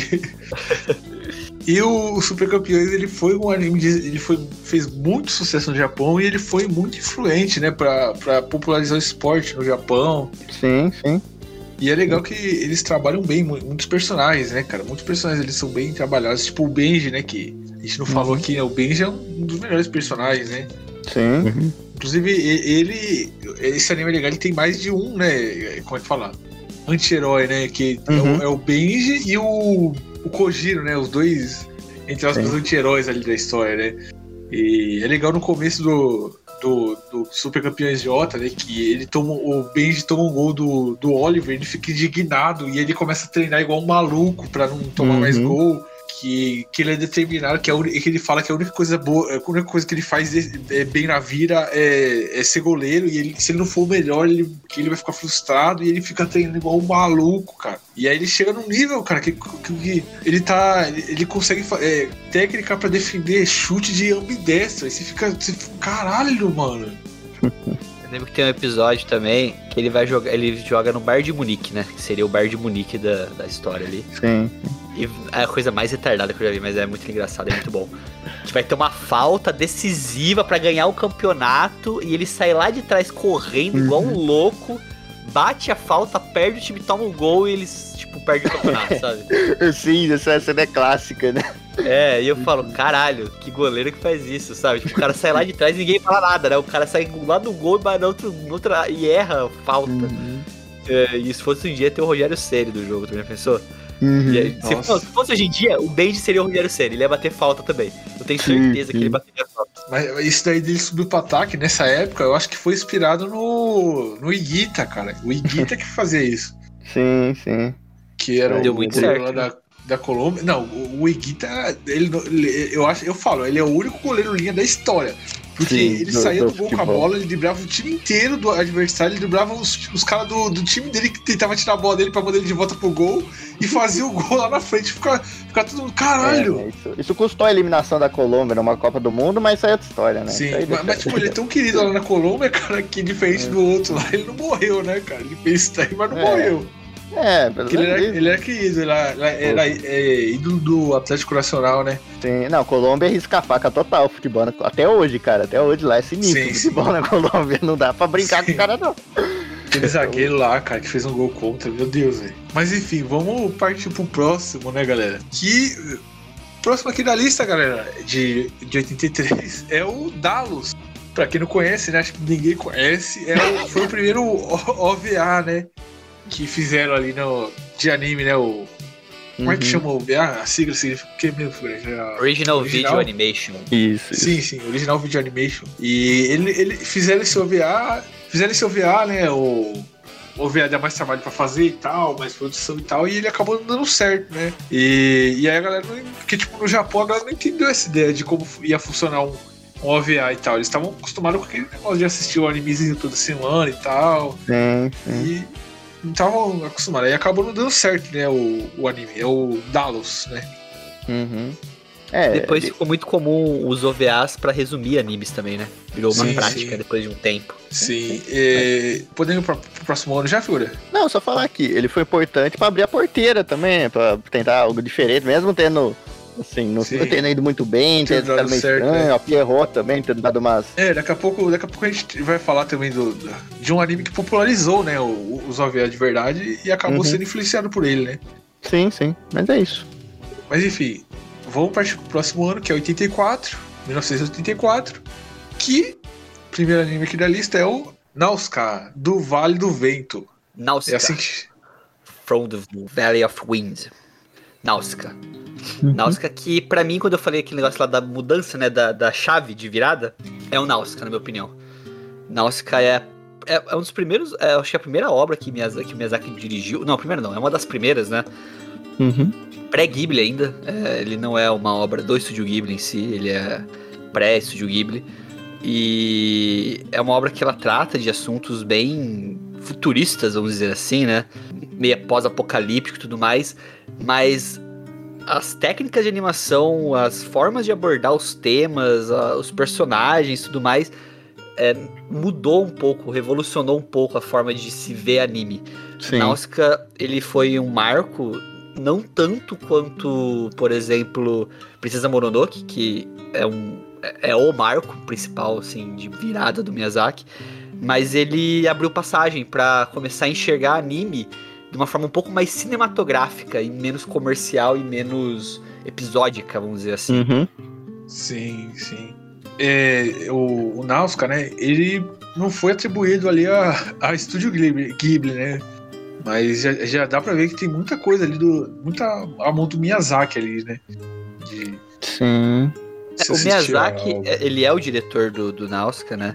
E o Super Campeões, ele foi um anime, de, ele foi, fez muito sucesso no Japão e ele foi muito influente, né, pra, pra popularizar o esporte no Japão. Sim, sim. E é legal que eles trabalham bem, mu- muitos personagens, né, cara? Muitos personagens eles são bem trabalhados, tipo o Benji, né, que a gente não falou aqui, né? O Benji é um dos melhores personagens, né? Sim. Inclusive, e- ele. Esse anime é legal, ele tem mais de um, né? Como é que fala? Anti-herói, né? Que é, Uhum. o, é o Benji e o, o Kojiro, né? Os dois, entre aspas, anti-heróis ali da história, né? E é legal no começo do, do, do Super Campeões J, né? Que ele toma. O Benji toma um gol do, do Oliver, ele fica indignado e ele começa a treinar igual um maluco pra não tomar Uhum. mais gol. Que, que ele é determinado, que, uni- que ele fala que a única coisa boa, a única coisa que ele faz é, é bem na vida é, é ser goleiro, e ele, se ele não for o melhor, ele, ele vai ficar frustrado e ele fica treinando igual um maluco, cara. E aí ele chega num nível, cara, que, que- ele tá. Ele, consegue é, técnica pra defender chute de ambidestra. E você fica. Você, fica, caralho, mano. <laughs> Eu lembro que tem um episódio também que ele vai jogar. Ele joga no bar de Munique, né? Que seria o bar de Munique da, da história ali. Sim. E é a coisa mais retardada que eu já vi, mas é muito engraçado, é muito bom. Que vai ter uma falta decisiva pra ganhar o campeonato e ele sai lá de trás correndo igual um louco, bate a falta, perde o time, toma um gol e eles, tipo, perdem o campeonato, <laughs> sabe? Sim, essa cena é clássica, né? É, e eu falo, caralho, que goleiro que faz isso, sabe? Tipo, o cara sai lá de trás e ninguém fala nada, né? O cara sai lá do gol e vai na outra, outra e erra a falta. É, e se fosse um dia, ter o Rogério Ceni do jogo, também pensou? Uhum. E aí, se, fosse, se fosse hoje em dia, o Benji seria o Rogério Ceni, ele ia bater falta também. Eu tenho Sim, certeza que sim. ele bateria falta. Mas isso daí dele subiu pro ataque nessa época, eu acho que foi inspirado no, no Iguita, cara. O Iguita <laughs> que fazia isso. Sim, sim. Que era Deu o muito certo, lá da, da Colômbia. Não, o, o Iguita, ele, ele- eu acho, eu falo, ele é o único goleiro linha da história. Porque Sim, ele do- saía do do, gol com a bola, ele driblava o time inteiro do adversário, ele driblava os, os caras do, do time dele que tentava tirar a bola dele pra mandar ele de volta pro gol e fazia o <laughs> gol lá na frente. Ficar fica todo mundo, caralho! É, isso, isso custou a eliminação da Colômbia numa Copa do Mundo, mas isso aí é outra história, né? Sim, mas, mas, tipo, ele é tão <laughs> querido lá na Colômbia, cara, que diferente do outro lá, ele não morreu, né, cara? Ele fez isso daí, mas não É, morreu. É, pelo ele era, ele era querido, ele era, era, é, ídolo do Atlético Nacional, né? Sim, não, Colômbia risca a faca total, futebol. na- Até hoje, cara, até hoje lá é sinistro Sim, o futebol na Colômbia. Não dá pra brincar com Sim. os caras, não. Aquele zagueiro lá, cara, que fez um gol contra, meu Deus, velho. Mas enfim, vamos partir pro próximo, né, galera? Que. Próximo aqui da lista, galera, de, de 83, é o Dallas. Pra quem não conhece, né? Acho que ninguém conhece. É o- foi o primeiro O- OVA, né? Que fizeram ali no, de anime, né? O, como é que Uhum. chama o OVA? A sigla significa o que mesmo? É Original, Original? Video Animation. Isso, isso. Sim, sim, original video animation. E ele, ele fizeram esse OVA, fizeram esse OVA, né? O o OVA dá mais trabalho pra fazer e tal, mais produção e tal, e ele acabou não dando certo, né? E, e aí a galera, porque tipo, no Japão a galera não entendeu essa ideia de como ia funcionar um, um OVA e tal. Eles estavam acostumados com aquele negócio de assistir o animezinho toda semana e tal. Sim, sim. E não estavam acostumados. Aí acabou não dando certo, né? O, o anime. É o Dallas, né? Uhum. É, Depois ele- ficou muito comum os OVAs pra resumir animes também, né? Virou uma Sim, prática sim. depois de um tempo. Sim. E, podendo ir pro próximo ano já, figura? Não, só falar aqui, ele foi importante pra abrir a porteira também, pra tentar algo diferente, mesmo tendo, assim, não Sim. tendo ido muito bem, Tendo tendo dado meio certo, estranho, né? a Pierrot também tendo dado umas... É, daqui a pouco, daqui a pouco a gente vai falar também do, do- de um anime que popularizou, né, o- os OVA de verdade e acabou Uhum. sendo influenciado por ele, né? Sim, sim, mas é isso. Mas enfim, vamos partir pro próximo ano, que é 84, 1984, que o primeiro anime aqui da lista é o Nausicaä, do Vale do Vento. Nausicaa. É assim que... From the Valley of Wind. Nausicaa. Uhum. Nausicaa que, pra mim, quando eu falei aquele negócio lá da mudança, né, da, da chave de virada, é o Nausicaa, na minha opinião. Nausicaa é, é, é um dos primeiros, é, acho que é a primeira obra que Miyazaki, que Miyazaki dirigiu. Não, a primeira não, é uma das primeiras, né? Uhum. Pré-Ghibli ainda. é, ele não é uma obra do Estúdio Ghibli em si, ele é pré-Estúdio Ghibli. E é uma obra que ela trata de assuntos bem futuristas, vamos dizer assim, né? Meio pós-apocalíptico e tudo mais, mas as técnicas de animação, as formas de abordar os temas, a- os personagens e tudo mais, é, mudou um pouco, revolucionou um pouco a forma de se ver anime. Sim. Nausicaa, ele foi um marco não tanto quanto, por exemplo, Princesa Mononoke, que é um é o marco principal assim de virada do Miyazaki, mas ele abriu passagem para começar a enxergar anime de uma forma um pouco mais cinematográfica e menos comercial e menos episódica, vamos dizer assim. Uhum. Sim, sim. É, o, o Nausicaa, né? Ele não foi atribuído ali a, a Estúdio Ghibli, Ghibli, né? Mas já, já dá pra ver que tem muita coisa ali do. Muita a mão do Miyazaki ali, né? De, Sim. É, o Miyazaki, ao- é- ele é o diretor do, do Nausicaa, né?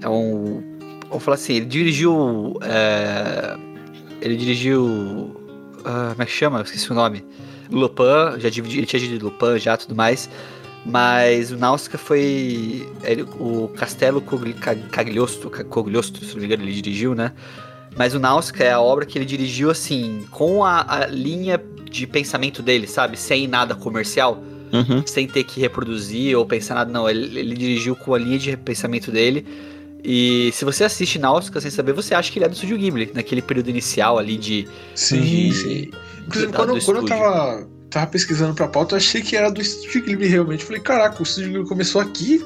É um. Vamos falar assim, ele dirigiu. é, ele dirigiu. ah, como é que chama? Eu esqueci o nome. Lupin, já dividi, ele tinha dirigido Lupin já tudo mais. Mas o Nausicaa foi. ele- o Castelo Cagliostro, Ca- Cogliostro, se não me engano, ele dirigiu, né? Mas o Nausicaa é a obra que ele dirigiu assim, com a, a linha de pensamento dele, sabe? Sem nada comercial Uhum. sem ter que reproduzir ou pensar nada, não. Ele, ele dirigiu com a linha de pensamento dele. E se você assiste Náusica sem saber, você acha que ele é do Estúdio Ghibli, naquele período inicial ali de. Sim, de- sim. Inclusive, quando, do quando eu tava, tava pesquisando pra pauta, eu achei que era do Estúdio Ghibli realmente. Falei, caraca, o Estúdio Ghibli começou aqui,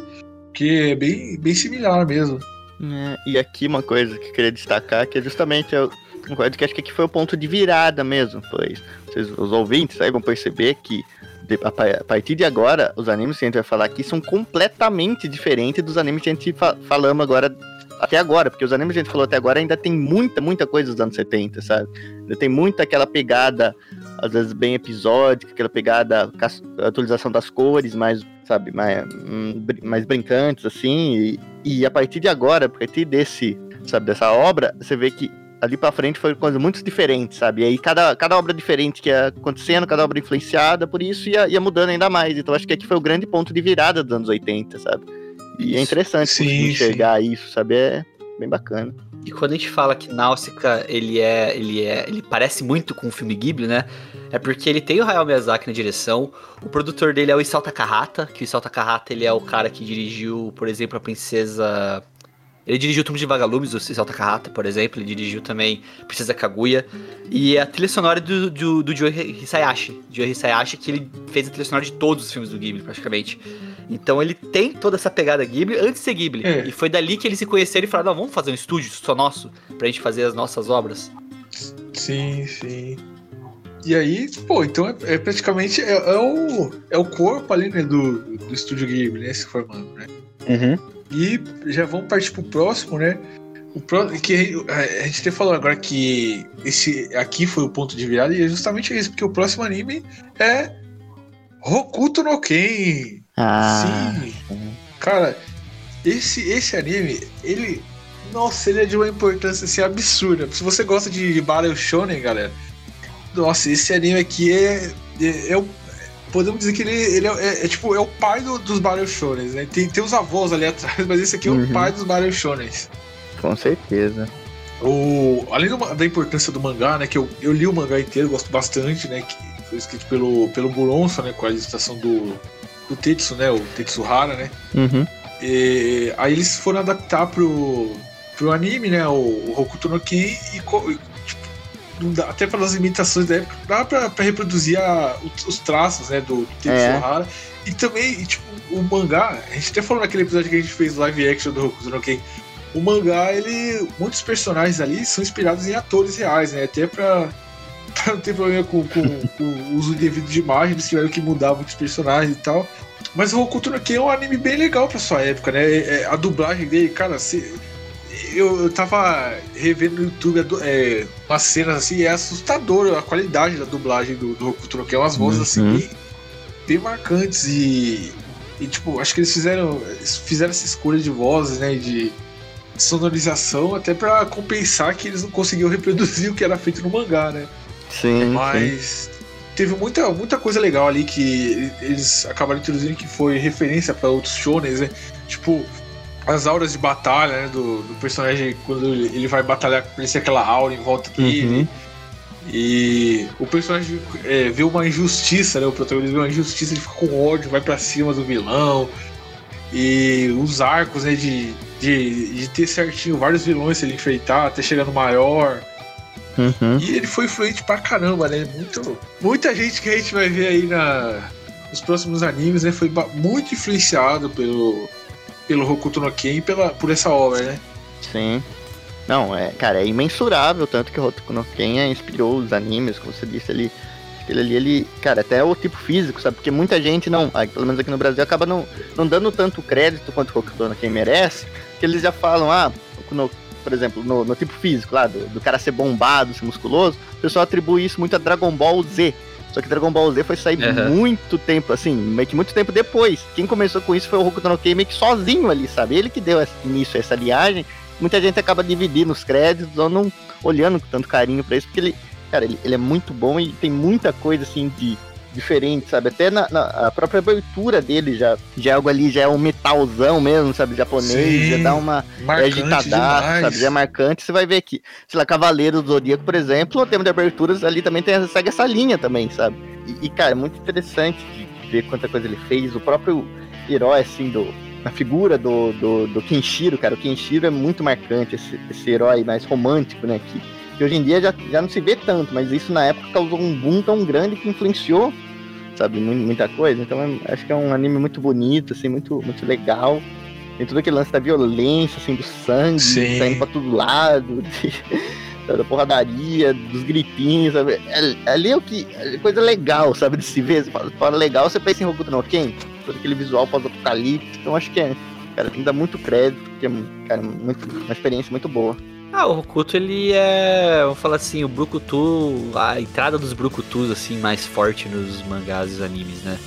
que é bem, bem similar mesmo. É, e aqui uma coisa que eu queria destacar, que é justamente eu concordo que acho que aqui foi o ponto de virada mesmo, pois vocês, os ouvintes aí vão perceber que a, pa- a partir de agora, os animes que a gente vai falar aqui são completamente diferentes dos animes que a gente fa falamos agora até agora, porque os animes que a gente falou até agora ainda tem muita, muita coisa dos anos 70, sabe? Ainda tem muita aquela pegada, às vezes bem episódica, aquela pegada, atualização das cores, mais, sabe, mais, hum, mais brincantes, assim, e, e a partir de agora, a partir desse, sabe, dessa obra, você vê que ali pra frente foi coisas muito diferentes, sabe? E aí cada, cada obra diferente que ia acontecendo, cada obra influenciada, por isso ia, ia mudando ainda mais. Então acho que aqui foi o grande ponto de virada dos anos 80, sabe? E é interessante Sim, conseguir sim. enxergar isso, sabe? É bem bacana. E quando a gente fala que Náusica, ele é. ele é. ele parece muito com o filme Ghibli, né? É porque ele tem o Hayao Miyazaki na direção. O produtor dele é o Isao Takahata, que o Isao Takahata ele é o cara que dirigiu, por exemplo, a princesa. Ele dirigiu o Túmulo de Vagalumes, o Isao Takahata, por exemplo. Ele dirigiu também Princesa Kaguya. E a trilha sonora do, do, do Joe Hisayashi. Joe Hisayashi, que ele fez a trilha sonora de todos os filmes do Ghibli, praticamente. Então ele tem toda essa pegada Ghibli antes de ser Ghibli. É. E foi dali que eles se conheceram e falaram: não, vamos fazer um estúdio só nosso, pra gente fazer as nossas obras. Sim, sim. E aí, pô, então é, é praticamente é, é o, é o corpo ali, né, do, do Estúdio Ghibli, né, se formando, né? E já vamos partir pro próximo, né? O pró que a gente até falou agora que esse aqui foi o ponto de virada e é justamente isso, porque o próximo anime é Hokuto no Ken. Ah, Sim. Cara, esse, esse anime, ele. Nossa, ele é de uma importância assim, absurda. Se você gosta de Battle Shonen, galera. Nossa, esse anime aqui é. é, é o- podemos dizer que ele, ele é, é- é tipo, é o pai do- dos Battle né? Tem, tem os avós ali atrás, <laughs> mas esse aqui é Uhum. o pai dos Battle com certeza. O, além do da importância do mangá, né? Que eu, eu li o mangá inteiro, gosto bastante, né? Que foi escrito pelo, pelo Buronso, né? Com a ilustração do, do Tetsu, né? O Tetsuhara, né? Uhum. E, aí eles foram adaptar pro, pro anime, né? O, o Hokuto no Ken e co- e, até pelas imitações da época, dá pra, pra reproduzir a- os, os traços, né? Do, do Tetsuhara. E também, e, tipo, o mangá, a gente até falou naquele episódio que a gente fez live action do Hokuto no Ken. O mangá, ele. Muitos personagens ali são inspirados em atores reais, né? Até pra, <laughs> pra não ter problema com, com, com o uso devido de imagem, eles tiveram que mudar muitos personagens e tal. Mas o Hokuto no Ken é um anime bem legal pra sua época, né? É- é- a dublagem dele, cara, se, eu, eu tava revendo no YouTube é, umas cenas assim, é assustador a qualidade da dublagem do, do Hokuto no Ken. Umas vozes assim, Uhum. bem, bem marcantes e, e, tipo, acho que eles fizeram, fizeram essa escolha de vozes, né? De sonorização até pra compensar que eles não conseguiam reproduzir o que era feito no mangá, né? Sim, sim. Mas teve muita, muita coisa legal ali que eles acabaram introduzindo que foi referência pra outros shonens, né? Tipo, as auras de batalha, né? Do, do personagem quando ele vai batalhar, aparecer aquela aura em volta dele. Uhum. E o personagem é, vê uma injustiça, né? O protagonista vê uma injustiça, ele fica com ódio, vai pra cima do vilão. E os arcos, né? De, de, de ter certinho vários vilões se ele enfrentar até chegar no maior. Uhum. E ele foi influente pra caramba, né? Muito, muita gente que a gente vai ver aí na, nos próximos animes, né? Foi muito influenciado pelo, pelo Hokuto no Ken e pela, por essa obra, né? Sim. Não, é, cara, é imensurável, tanto que o Hokuto no Ken inspirou os animes, como você disse ali. Aquele ali, ele, cara, até o tipo físico, sabe? Porque muita gente não, ah, pelo menos aqui no Brasil, acaba não, não dando tanto crédito quanto o Hokuto no Ken merece, que eles já falam, ah, no, por exemplo, no, no tipo físico lá, do, do cara ser bombado, ser musculoso, o pessoal atribui isso muito a Dragon Ball Z. Só que Dragon Ball Z foi sair Aham. muito tempo, assim, meio que muito tempo depois. Quem começou com isso foi o Hokuto no Ken meio que sozinho ali, sabe? Ele que deu início a essa liagem. Muita gente acaba dividindo os créditos ou não olhando com tanto carinho pra isso, porque ele, cara, ele, ele é muito bom e tem muita coisa, assim, de diferente, sabe? Até na, na- a própria abertura dele já, já é algo ali, já é um metalzão mesmo, sabe? Japonês, Sim. já dá uma é demais. sabe? Já é marcante. Você vai ver aqui, sei lá, Cavaleiro do Zodíaco, por exemplo, o tema de aberturas ali também tem, segue essa linha também, sabe? E, e, cara, é muito interessante de ver quanta coisa ele fez. O próprio herói, assim, do, na figura do, do, do Kenshiro, cara. O Kenshiro é muito marcante, esse, esse herói mais romântico, né? Que, que hoje em dia já, já não se vê tanto, mas isso na época causou um boom tão grande que influenciou, sabe, mu- muita coisa. Então é- acho que é um anime muito bonito, assim, muito, muito legal. Tem todo aquele lance da violência, assim, do sangue, Sim. saindo pra todo lado, <laughs> de- da porradaria, dos gritinhos, sabe? É- Ali é o que. é coisa legal, sabe, de se ver. Você fala, fala legal, você pensa em Hokuto no Ken, todo aquele visual pós-apocalipse. Então acho que é. Cara, tem que dar muito crédito, porque é, cara, muito, uma experiência muito boa. Ah, o Hokuto, ele é, vamos falar assim, o Brucutu, a entrada dos Brucutus, assim, mais forte nos mangás e animes, né?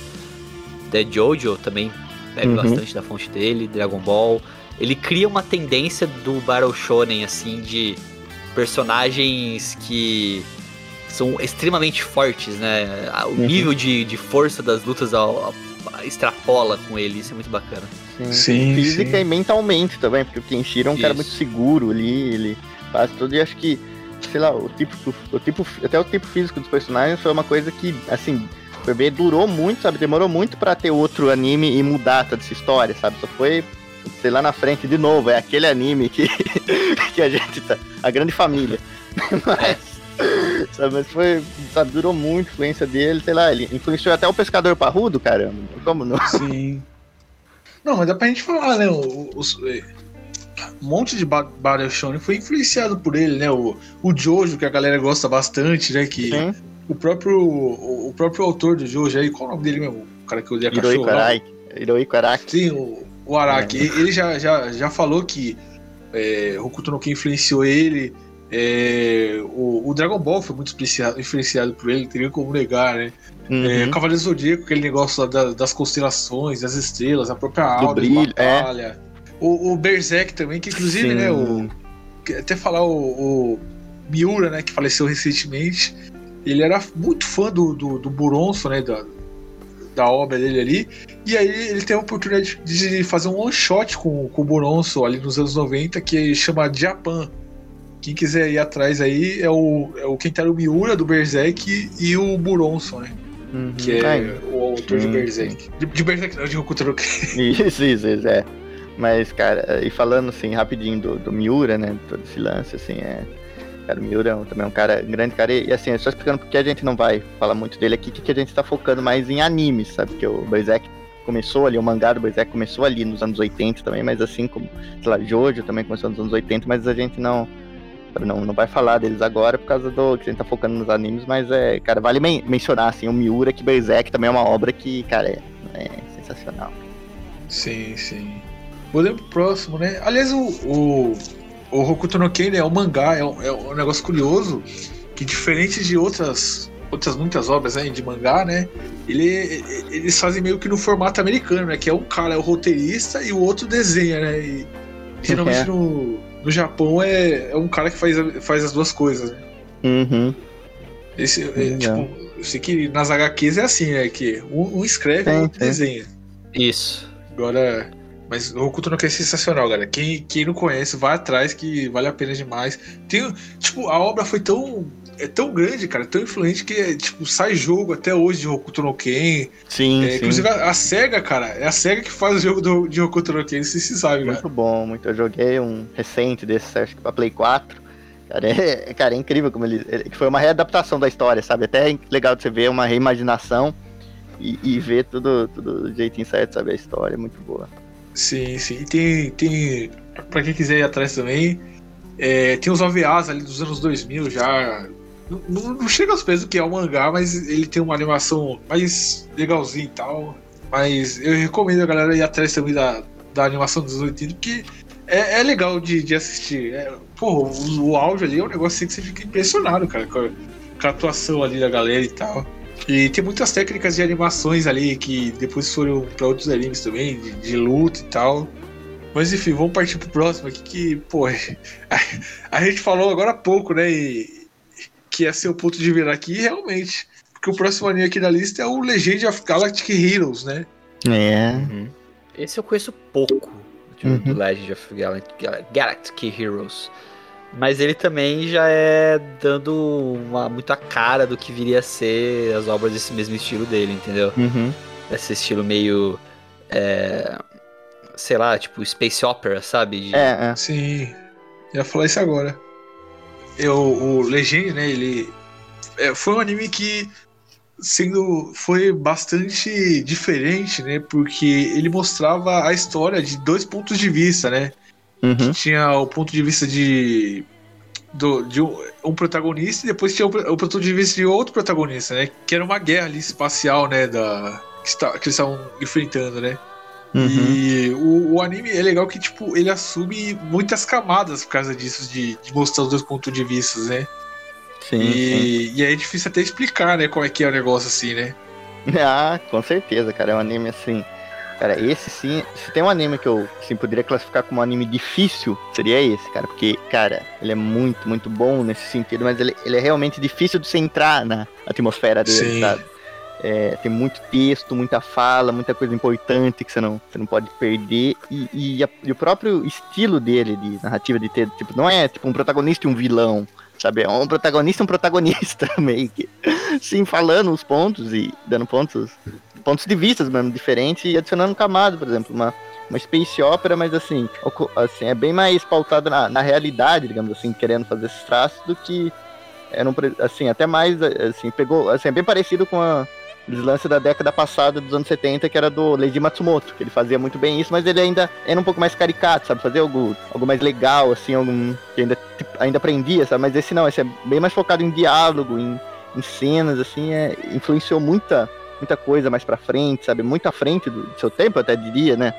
The Jojo também bebe Uhum. bastante da fonte dele, Dragon Ball. Ele cria uma tendência do Battle Shonen, assim, de personagens que são extremamente fortes, né? O Uhum. nível de, de força das lutas ao- ao- extrapola com ele, isso é muito bacana. Sim, Física sim. e mentalmente também, porque o Kenshiro é um cara Isso. muito seguro ali, ele faz tudo e acho que, sei lá, o tipo, o tipo, até o tipo físico dos personagens foi uma coisa que, assim, foi bem, durou muito, sabe? Demorou muito pra ter outro anime e mudar toda essa história, sabe? Só foi, sei lá na frente de novo, é aquele anime que, <laughs> que a gente tá, a grande família. <laughs> Mas, sabe, mas foi, sabe, durou muito a influência dele, sei lá, ele influenciou até o pescador parrudo, caramba. Como não? Sim. Não, mas dá pra gente falar, né? o- os- é, um monte de ba- Battle Shonen foi influenciado por ele, né? O, o Jojo, que a galera gosta bastante, né? Que Sim, o próprio, o, o próprio autor do Jojo aí, qual é o nome dele mesmo? O cara que odeia cachorro. Lá? Araki. Hirohiko Araki. Sim, o, o Araki. Ele já, já, já falou que é, Hokuto no Ken influenciou ele. É, o, o Dragon Ball foi muito influenciado, influenciado por ele, teria como negar, né? Uhum. É, Cavaleiro Zodíaco, aquele negócio da- das constelações, das estrelas, a própria alma, brilho, é. batalha. O, o Berserk também, que inclusive, Sim. né, o, até falar o, o Miura, né, que faleceu recentemente, ele era muito fã do, do, do Buronso, né, da, da obra dele ali, e aí ele teve a oportunidade de, de fazer um one shot com, com o Buronso ali nos anos 90, que chama Japan. Quem quiser ir atrás aí é o, é o Kentaro Miura do Berserk e o Buronso, né? Uhum. que é Ai, o autor de sim, Berserk. De, de Berserk, não, de Hokuto. <laughs> Isso, isso, isso, é. Mas, cara, e falando assim, rapidinho do, do Miura, né? Todo esse lance, assim, é. Cara, o Miura é um- também é um cara, um grande cara. E, assim, só explicando porque a gente não vai falar muito dele aqui, que, que a gente tá focando mais em animes, sabe? Porque o Berserk começou ali, o mangá do Berserk começou ali nos anos 80 também, mas assim como, sei lá, Jojo também começou nos anos 80, mas a gente não. Não, não vai falar deles agora por causa do que a gente tá focando nos animes, mas é, cara, vale men- mencionar assim, o Miura, que Berserk também é uma obra que, cara, é, é sensacional. Sim, sim. Podemos pro próximo, né? Aliás, o, o, o Hokuto no Ken, né, é um mangá, é um, é um negócio curioso, que diferente de outras, outras muitas obras né, de mangá, né? Ele, ele- eles fazem meio que no formato americano, né? Que é um cara é o roteirista e o outro desenha, né? E geralmente É. no, no Japão é, é um cara que faz, faz as duas coisas, né? Uhum. Esse, é, tipo, eu sei que nas HQs é assim, né? Que um, um escreve e outro desenha. Isso. Agora. Mas o Hokuto no Ken é sensacional, galera. Quem, quem não conhece, vai atrás que vale a pena demais. Tem, tipo, a obra foi tão. É tão grande, cara, tão influente que, tipo, sai jogo até hoje de Hokuto no Ken. Sim, É, sim. inclusive a, a SEGA, cara, é a SEGA que faz o jogo do, de Hokuto no Ken, se você sabe, cara. Muito bom, muito. Eu joguei um recente desse, acho que pra Play 4. Cara, é, cara, é incrível como ele, ele- que Foi uma readaptação da história, sabe? Até é legal de você ver uma reimaginação e, e ver tudo, tudo do jeitinho certo, sabe? A história é muito boa. Sim, sim. E tem, tem. Pra quem quiser ir atrás também, é, tem os OVAs ali dos anos 2000 já. Não, não- chega aos pés do que é o mangá, mas ele tem uma animação mais legalzinha e tal. Mas eu recomendo a galera ir atrás também da, da animação dos 80, porque é, é legal de, de assistir. É, porra, o, o áudio ali é um negócio assim que você fica impressionado, cara, com a, com a atuação ali da galera e tal. E tem muitas técnicas de animações ali que depois foram pra outros animes também, de, de luta e tal. Mas enfim, vamos partir pro próximo aqui que, pô, <laughs> a, a gente falou agora há pouco, né? E, que é seu ponto de virar aqui, realmente. Porque o próximo anime aqui na lista é o Legend of Galactic Heroes, né? É. Uhum. Esse eu conheço pouco de- Uhum. do Legend of Gal- Gal- Galactic Heroes. Mas ele também já é dando uma, muito a cara do que viria a ser as obras desse mesmo estilo dele, entendeu? Uhum. Esse estilo meio. é, sei lá, tipo Space Opera, sabe? De- É, é. Sim, ia falar isso agora. Eu, o Legend, né, ele é, foi um anime que sendo foi bastante diferente, né, porque ele mostrava a história de dois pontos de vista, né? Uhum. Tinha o ponto de vista de do, de um, um protagonista e depois tinha o, o ponto de vista de outro protagonista, né? Que era uma guerra ali espacial, né, da que, está, que eles estavam enfrentando, né? Uhum. E o, o anime é legal que, tipo, ele assume muitas camadas por causa disso, de, de mostrar os dois pontos de vista, né? Sim, sim. e, e aí é difícil até explicar, né, como é que é o negócio assim, né? <laughs> Ah, com certeza, cara. É um anime assim. Cara, esse sim. Se tem um anime que eu assim, poderia classificar como um anime difícil, seria esse, cara. Porque, cara, ele é muito, muito bom nesse sentido, mas ele, ele é realmente difícil de você entrar na atmosfera dele, Sim. sabe? É, tem muito texto, muita fala, muita coisa importante que você não, você não pode perder. E, e a- e o próprio estilo dele, de narrativa, de ter, tipo, não é tipo um protagonista e um vilão, sabe? É um protagonista um protagonista, <laughs> meio que. Sim, falando os pontos e dando pontos pontos de vista mesmo diferentes e adicionando camada, por exemplo, uma, uma space opera, mas assim, assim é bem mais pautada na, na realidade, digamos assim, querendo fazer esses traços do que era um, assim, até mais assim, pegou, assim, é bem parecido com a os lances da década passada, dos anos 70, que era do Leiji Matsumoto, que ele fazia muito bem isso, mas ele ainda era um pouco mais caricato, sabe? Fazer algo, algo mais legal, assim, algum que ainda, tipo, ainda aprendia, sabe? Mas esse não, esse é bem mais focado em diálogo, em, em cenas, assim, é, influenciou muita, muita coisa mais pra frente, sabe? Muito à frente do, do seu tempo, até diria, né?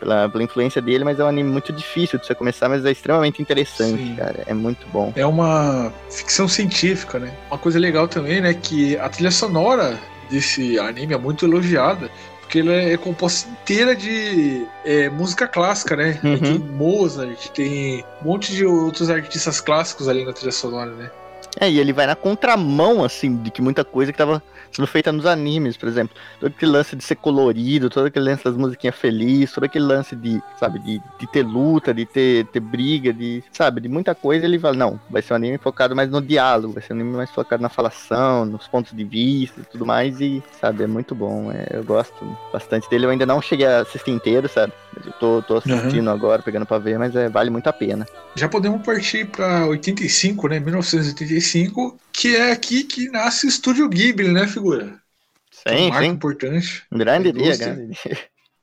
Pela, pela influência dele, mas é um anime muito difícil de você começar, mas é extremamente interessante, Sim. cara. É muito bom. É uma ficção científica, né? Uma coisa legal também, né, que a trilha sonora desse anime é muito elogiada, porque ela é composta inteira de é, música clássica, né? Uhum. Tem Mozart, tem um monte de outros artistas clássicos ali na trilha sonora, né? É, e ele vai na contramão, assim, de que muita coisa que tava sendo feita nos animes, por exemplo. Todo aquele lance de ser colorido, todo aquele lance das musiquinhas felizes, todo aquele lance de, sabe, de, de ter luta, de ter, ter briga, de, sabe, de muita coisa. Ele fala, não, vai ser um anime focado mais no diálogo, vai ser um anime mais focado na falação, nos pontos de vista e tudo mais. E, sabe, é muito bom. é, eu gosto bastante dele. Eu ainda não cheguei a assistir inteiro, sabe? Mas eu tô, tô assistindo agora, pegando pra ver, mas é, vale muito a pena. Já podemos partir para 85, né? 1985, que é aqui que nasce o Estúdio Ghibli, né, figura? um Sim, marco sim. importante. Um grande dia, grande <laughs> dia.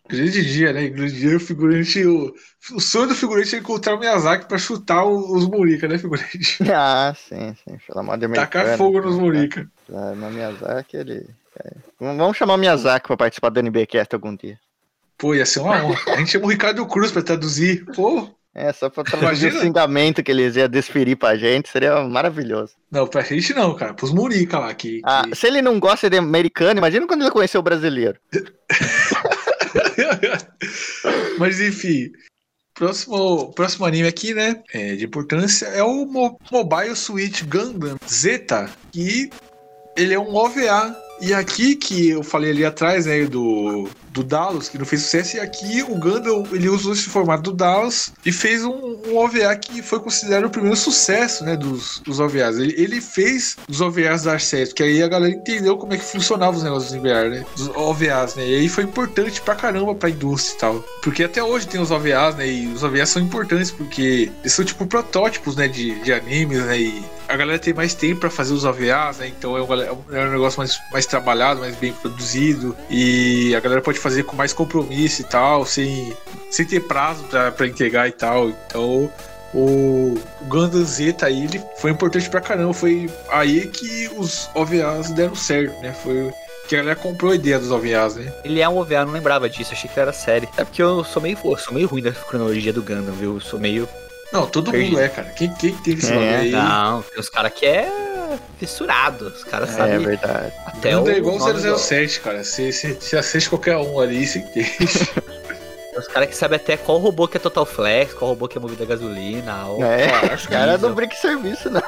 Grande dia, né? Grande dia, o figurante. O, o sonho do figurante é encontrar o Miyazaki pra chutar o- os Murica, né, figurante? <laughs> Ah, sim, sim. Pelo amor de. Tacar fogo nos Murica. Ah, no Miyazaki, ele. é. Vamos vamos chamar o Miyazaki pra participar do NBcast algum dia. Pô, ia ser uma honra. A gente chama o Ricardo Cruz pra traduzir. Pô, É, só pra traduzir Imagina. o xingamento que eles iam desferir pra gente, seria maravilhoso. não, pra gente não, cara. Pros Murica lá. Que, Ah, que- se ele não gosta de americano, imagina quando ele conheceu o brasileiro. <laughs> Mas enfim. Próximo, próximo anime aqui, né? é, de importância é o Mo- Mobile Suit Gundam Zeta. Que ele é um OVA E aqui que eu falei ali atrás, né, do, do Dallas, que não fez sucesso, e aqui o Gundam, ele usou esse formato do Dallas e fez um, um OVA que foi considerado o primeiro sucesso, né, dos, dos OVAs. Ele, ele fez os OVAs dar certo, que aí a galera entendeu como é que funcionavam os negócios dos VR, né, dos OVAs, né, e aí foi importante pra caramba pra indústria e tal. Porque até hoje tem os OVAs, né, e os OVAs são importantes porque eles são tipo protótipos, né, de, de animes, né, e a galera tem mais tempo pra fazer os OVAs, né, então é um, é um negócio mais, mais trabalhado, mais bem produzido, e a galera pode fazer com mais compromisso e tal, sem, sem ter prazo pra, pra entregar e tal. Então, o Gundam Zeta aí, ele foi importante pra caramba. Foi aí que os OVAs deram certo, né? Foi que a galera comprou a ideia dos OVAs, né? Ele é um OVA, não lembrava disso, achei que era série. É porque eu sou meio, eu sou meio ruim da cronologia do Gundam, viu? Eu sou meio. Não, todo Perdido. mundo é, cara. Quem, quem teve esse É, nome aí? Não, tem os caras que é fissurado. Os caras É sabem verdade. até Gundam é o igual nome do- 007, cara. Você, você, você assiste qualquer um ali, deixa. <laughs> <laughs> Os caras que sabem até qual robô que é Total Flex, qual robô que é movido a gasolina. Ou... É, Cara, os caras não brincam serviço, não.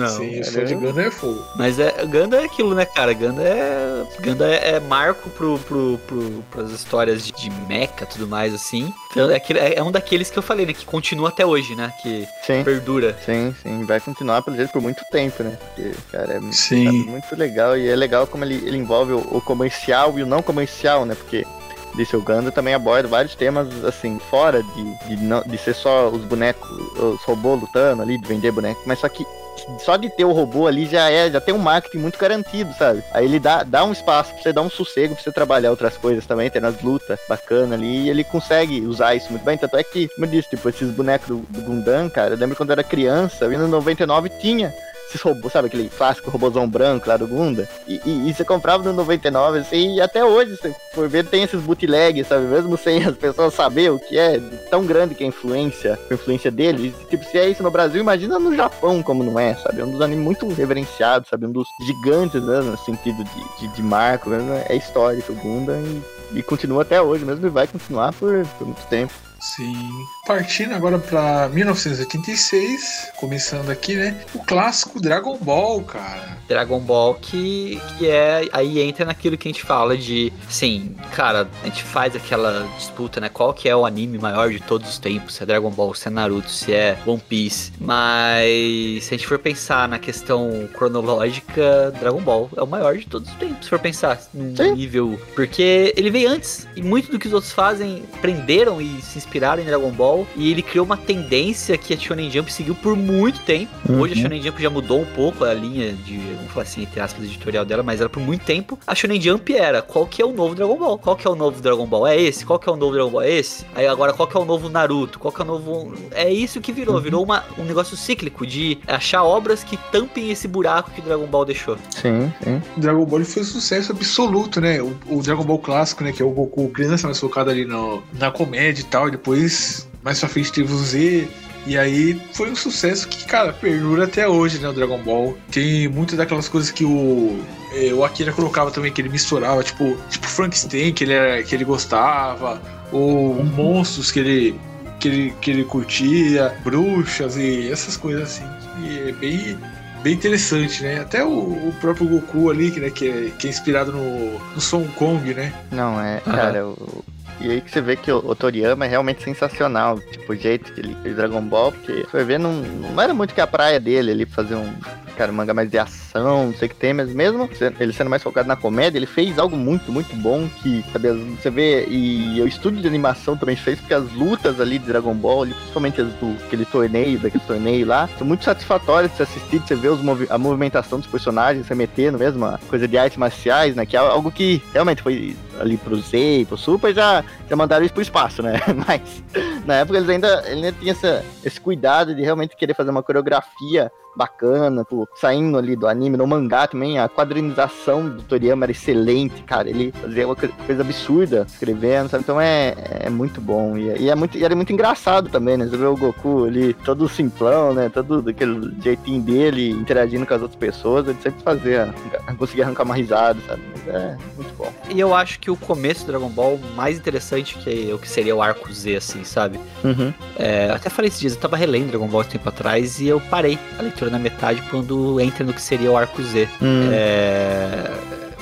Não. Sim, os fãs de Gundam é fogo. Mas é, Ganda é aquilo, né, cara? Ganda é. Ganda é, é marco pro, pro, pro, pras histórias de, de mecha e tudo mais, assim. Então, é, aquele- é um daqueles que eu falei, né? Que continua até hoje, né? Que Sim, perdura. sim, sim. Vai continuar pelo jeito por muito tempo, né? Porque, cara, é Sim. sabe, muito legal. E é legal como ele, ele envolve o, o comercial e o não comercial, né? Porque desse o Gundam também aborda vários temas, assim, fora de, de, não, de ser só os bonecos, os robôs lutando ali, de vender boneco, mas só que só de ter o robô ali já é, já tem um marketing muito garantido, sabe? Aí ele dá, dá um espaço pra você dar um sossego pra você trabalhar outras coisas também, ter nas lutas bacana ali, e ele consegue usar isso muito bem. Tanto é que, como eu disse, tipo, esses bonecos do, do Gundam, cara, eu lembro quando eu era criança, eu no 99 tinha esses robôs, sabe aquele clássico robôzão branco lá do Gunda? E, e, e você comprava no 99, assim, e até hoje, se for ver, tem esses bootlegs, sabe? Mesmo sem as pessoas saber o que é, tão grande que é a influência, a influência deles. Tipo, se é isso no Brasil, imagina no Japão como não é, sabe? É um dos animes muito reverenciados, sabe? Um dos gigantes, né? No sentido de, de, de marco. É histórico o Gunda e, e continua até hoje mesmo e vai continuar por, por muito tempo. Sim. Partindo agora pra 1986, começando aqui, né? O clássico Dragon Ball, cara. Dragon Ball que, que é. Aí entra naquilo que a gente fala de. Sim, cara, a gente faz aquela disputa, né? Qual que é o anime maior de todos os tempos? Se é Dragon Ball, se é Naruto, se é One Piece. Mas se a gente for pensar na questão cronológica, Dragon Ball é o maior de todos os tempos. Se for pensar num Sim. nível. Porque ele veio antes. E muito do que os outros fazem prenderam e se inspiraram em Dragon Ball. E ele criou uma tendência que a Shonen Jump seguiu por muito tempo. Hoje a Uhum. Shonen Jump já mudou um pouco a linha de, vamos falar assim, entre aspas, editorial dela, mas era por muito tempo. A Shonen Jump era qual que é o novo Dragon Ball? Qual que é o novo Dragon Ball? É esse? Qual que é o novo Dragon Ball? É esse? Aí agora qual que é o novo Naruto? Qual que é o novo. É isso que virou. Virou uma, um negócio cíclico de achar obras que tampem esse buraco que o Dragon Ball deixou. Sim, sim. O Dragon Ball foi um sucesso absoluto, né? O, o Dragon Ball clássico, né? Que é o Goku criança, mais focado ali no, na comédia e tal. E depois, mais pra frente, teve o Z. E aí foi um sucesso que, cara, perdura até hoje, né? O Dragon Ball. Tem muitas daquelas coisas que o, eh, o Akira colocava também, que ele misturava, tipo, tipo Frankenstein, que ele, era, que ele gostava, ou monstros que ele, que, ele, que ele curtia, bruxas e essas coisas assim. E é bem, bem interessante, né? Até o, o próprio Goku ali, que, né, que, é, que é inspirado no, no Son Kong, né? Não, é, cara, o- e aí que você vê que o, Toriyama é realmente sensacional, tipo, o jeito que ele fez Dragon Ball, porque vai ver, não, não era muito que a praia dele ali fazer um, cara, um manga mais de ação, não sei o que tem, mas mesmo se- ele sendo mais focado na comédia, ele fez algo muito, muito bom que, sabe, você vê, e o estúdio de animação também fez, porque as lutas ali de Dragon Ball, principalmente as do aquele torneio, daquele torneio lá, são muito satisfatórias de se assistir, de você ver os movi- a movimentação dos personagens, você metendo mesmo, a coisa de artes marciais, né, que é algo que realmente foi ali pro Z pro Super, já, já mandaram isso pro espaço, né, <laughs> mas na época eles ainda, ele ainda tinha essa, esse cuidado de realmente querer fazer uma coreografia bacana, pô, saindo ali do anime, no mangá também, a quadrinização do Toriyama era excelente, cara, ele fazia uma co- coisa absurda escrevendo, sabe, então é, é muito bom, e, e é muito, e era muito engraçado também, né, você vê o Goku ali, todo simplão, né, todo daquele jeitinho dele, interagindo com as outras pessoas, ele sempre fazia, conseguia arrancar uma risada, sabe, mas é muito bom. E eu acho que o começo do Dragon Ball mais interessante que é o que seria o arco Z, assim, sabe? Uhum. É, eu até falei esses dias, eu tava relendo Dragon Ball um tempo atrás e eu parei a leitura na metade quando entra no que seria o arco Z. Hum. É,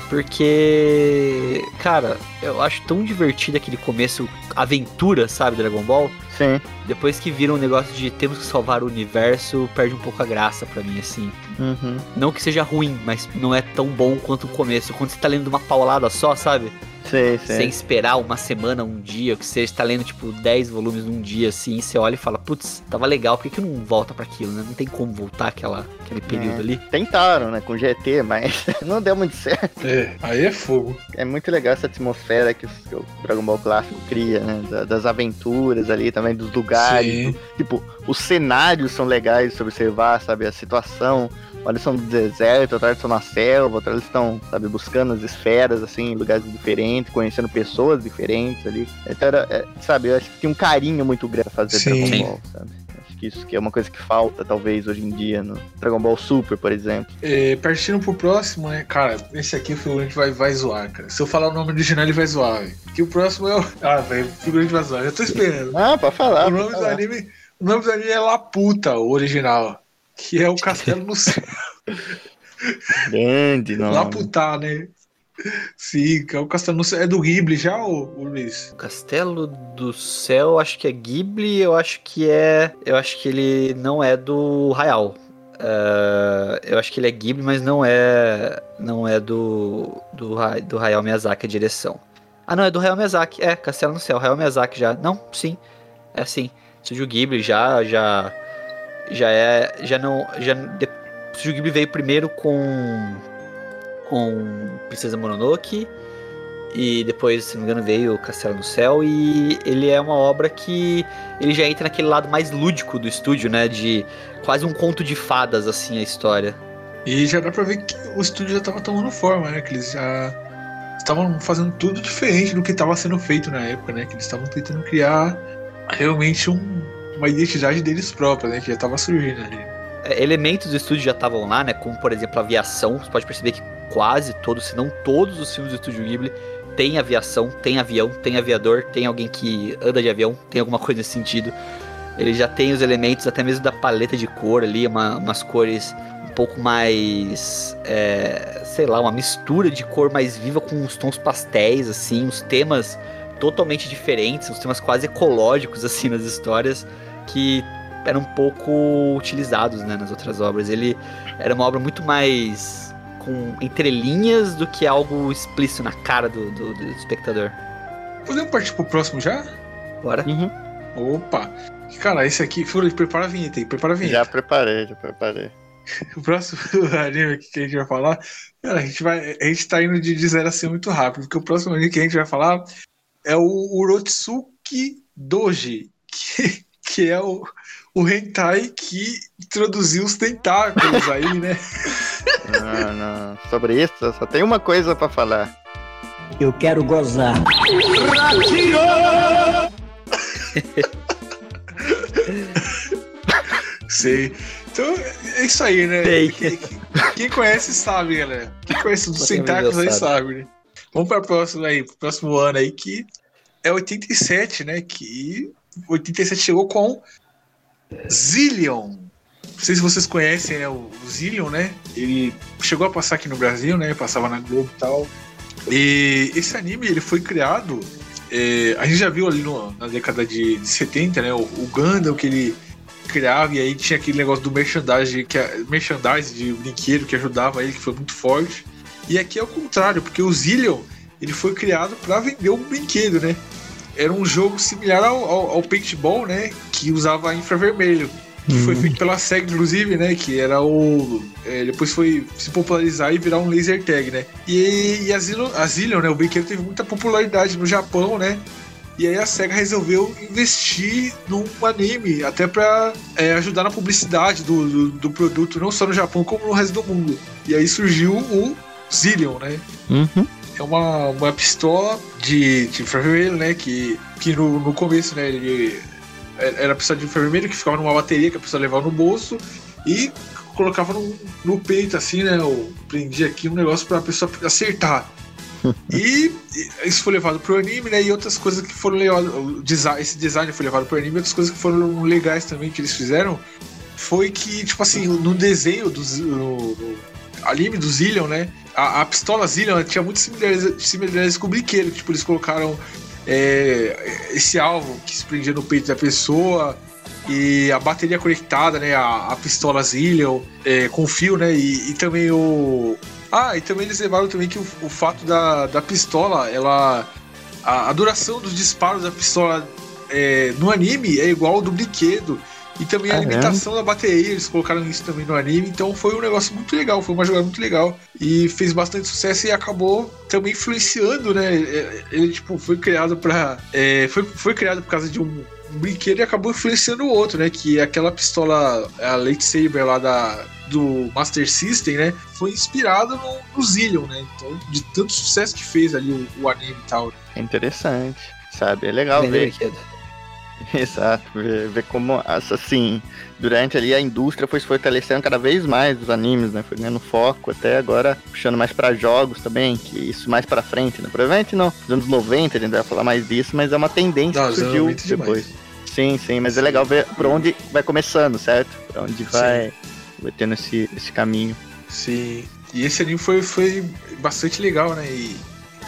Porque, cara, eu acho tão divertido aquele começo aventura, sabe, Dragon Ball. Sim. Depois que vira um negócio de temos que salvar o universo, perde um pouco a graça pra mim, assim. Uhum. Não que seja ruim, mas não é tão bom quanto o começo. Quando você tá lendo uma paulada só, sabe? Sei, Sem sei. esperar uma semana, um dia, que você está lendo, tipo, 10 volumes num dia, assim, você olha e fala, putz, tava legal, por que, que não volta pra aquilo, né? Não tem como voltar aquela, aquele período É. ali. Tentaram, né, com GT, mas <laughs> não deu muito certo. É, aí é fogo. É muito legal essa atmosfera que, o Dragon Ball clássico cria, né? da- das aventuras ali, também dos lugares. Sim. Tipo, os cenários são legais de observar, sabe? A situação. Olha, eles são no deserto, eles estão na selva, outra hora eles estão, sabe, buscando as esferas, assim, em lugares diferentes, conhecendo pessoas diferentes ali. Então, era, é, sabe, eu acho que tem um carinho muito grande pra fazer Sim. Dragon Ball, sabe? Acho que isso que é uma coisa que falta, talvez, hoje em dia, no Dragon Ball Super, por exemplo. É, partindo pro próximo, né? Cara, esse aqui o figurante vai, vai zoar, cara. Se eu falar o nome original, ele vai zoar, velho. Que o próximo é o. Ah, velho, o figurante vai zoar. Já tô esperando. Ah, pode falar. o nome do anime. O nome do anime é Laputa, o original. Que é o Castelo no Céu. <laughs> Grande, não. Laputa, né? Sim, que é o Castelo no Céu. É do Ghibli já, ô, ô Luiz? Castelo do Céu, acho que é Ghibli, eu acho que é. Eu acho que ele não é do Hayao. É, eu acho que ele é Ghibli, mas não é. Não é do. Do, do Hayao Miyazaki a direção. Ah, não, é do Hayao Miyazaki. É, Castelo no Céu, Hayao Miyazaki já. Não, sim. É sim. Estúdio Ghibli já. Já. Já é. Já não. Já, de, o Estúdio Ghibli veio primeiro com. Com Princesa Mononoke. E depois, se não me engano, veio Castelo no Céu. E ele é uma obra que ele já entra naquele lado mais lúdico do estúdio, né? De quase um conto de fadas, assim, a história. E já dá pra ver que o estúdio já tava tomando forma, né? Que eles já estavam fazendo tudo diferente do que estava sendo feito na época, né? Que eles estavam tentando criar realmente um- uma identidade deles própria, né? Que já tava surgindo ali. É, Elementos do estúdio já estavam lá, né? Como, por exemplo, a aviação. Você pode perceber que quase todos, se não todos os filmes do estúdio Ghibli tem aviação, tem avião, tem aviador, tem alguém que anda de avião, tem alguma coisa nesse sentido. Ele já tem os elementos até mesmo da paleta de cor ali, uma- umas cores um pouco mais. é, sei lá, uma mistura de cor mais viva com os tons pastéis, assim, os temas totalmente diferentes, uns temas quase ecológicos, assim, nas histórias, que eram pouco utilizados, né, nas outras obras. Ele era uma obra muito mais com entrelinhas do que algo explícito na cara do, do- do espectador. Podemos partir pro próximo já? Bora? Uhum. Opa! Cara, esse aqui. Fúria, prepara a vinheta aí, prepara a vinheta. Já preparei, já preparei. <laughs> O próximo <laughs> anime que a gente vai falar. Cara, a gente, vai, a gente tá indo de, de zero a ser muito rápido, porque o próximo anime que a gente vai falar é o Urotsuki Doji, <laughs> que, que é o, o hentai que introduziu os tentáculos aí, né? Não, não. Sobre isso, só tem uma coisa pra falar. Eu quero gozar. <laughs> Sei. Então, é isso aí, né? Quem, quem conhece sabe, galera. Quem conhece dos Quem tentáculos aí sabe. né? Vamos para próximo aí, pro próximo ano aí, que é 87, né? Que 87 chegou com Zillion. Não sei se vocês conhecem, né? O Zillion, né? Ele chegou a passar aqui no Brasil, né? Passava na Globo e tal. E esse anime, ele foi criado... é, a gente já viu ali no- na década de, de 70, né? O, o Gundam que ele criava, e aí tinha aquele negócio do merchandising, que é, merchandising de brinquedo que ajudava ele, que foi muito forte. E aqui é o contrário, porque o Zillion ele foi criado para vender um brinquedo, né? Era um jogo similar ao, ao, ao paintball, né? Que usava infravermelho. Que foi feito pela SEG, inclusive, né? Que era o. é, depois foi se popularizar e virar um laser tag, né? E, e a, Zillion, a Zillion, né? O brinquedo teve muita popularidade no Japão, né? E aí a SEGA resolveu investir num anime, até pra é, ajudar na publicidade do, do, do produto, não só no Japão, como no resto do mundo. E aí surgiu o Zillion, né? Uhum. É uma, uma pistola de, de infravermelho, né? Que, que no, no começo, né? Ele era a pistola de infravermelho que ficava numa bateria que a pessoa levava no bolso e colocava no, no peito, assim, né? Ou prendia aqui um negócio pra pessoa acertar. <laughs> e isso foi levado pro anime, né? E outras coisas que foram design- Esse design foi levado pro anime, outras coisas que foram legais também que eles fizeram foi que, tipo assim, no desenho dos. no- no- anime do Zillion, né? A, a pistola Zillion tinha muitas similaridades, com o brinquedo. Tipo, eles colocaram é, esse alvo que se prendia no peito da pessoa e a bateria conectada, né? A, a pistola Zillion é, com fio, né? E, e, também o. Ah, e também eles levaram também que o, o fato da, da pistola, ela. A, a, duração dos disparos da pistola é, no anime é igual ao do brinquedo. E também a é? limitação da bateria, eles colocaram isso também no anime, então foi um negócio muito legal, foi uma jogada muito legal. E fez bastante sucesso e acabou também influenciando, né? Ele, ele, tipo, foi criado pra. é, foi, foi criado por causa de um, um brinquedo e acabou influenciando o outro, né? Que aquela pistola, a lightsaber lá da, do Master System, né? Foi inspirada no, no Zillion, né? Então, de tanto sucesso que fez ali o, o anime e tal. né? É interessante, sabe? É legal Vender ver brinquedo. <laughs> Exato, ver, ver como, assim, durante ali a indústria foi se fortalecendo cada vez mais os animes, né? Foi ganhando foco, até agora puxando mais pra jogos também, que isso mais pra frente, né? Provavelmente não, nos anos 90 a gente vai falar mais disso, mas é uma tendência Não, que surgiu 90 demais. depois. Sim, sim, mas é legal ver por onde vai começando, certo? Por onde vai, vai tendo esse, esse caminho. Sim. E esse anime foi, foi bastante legal, né? E,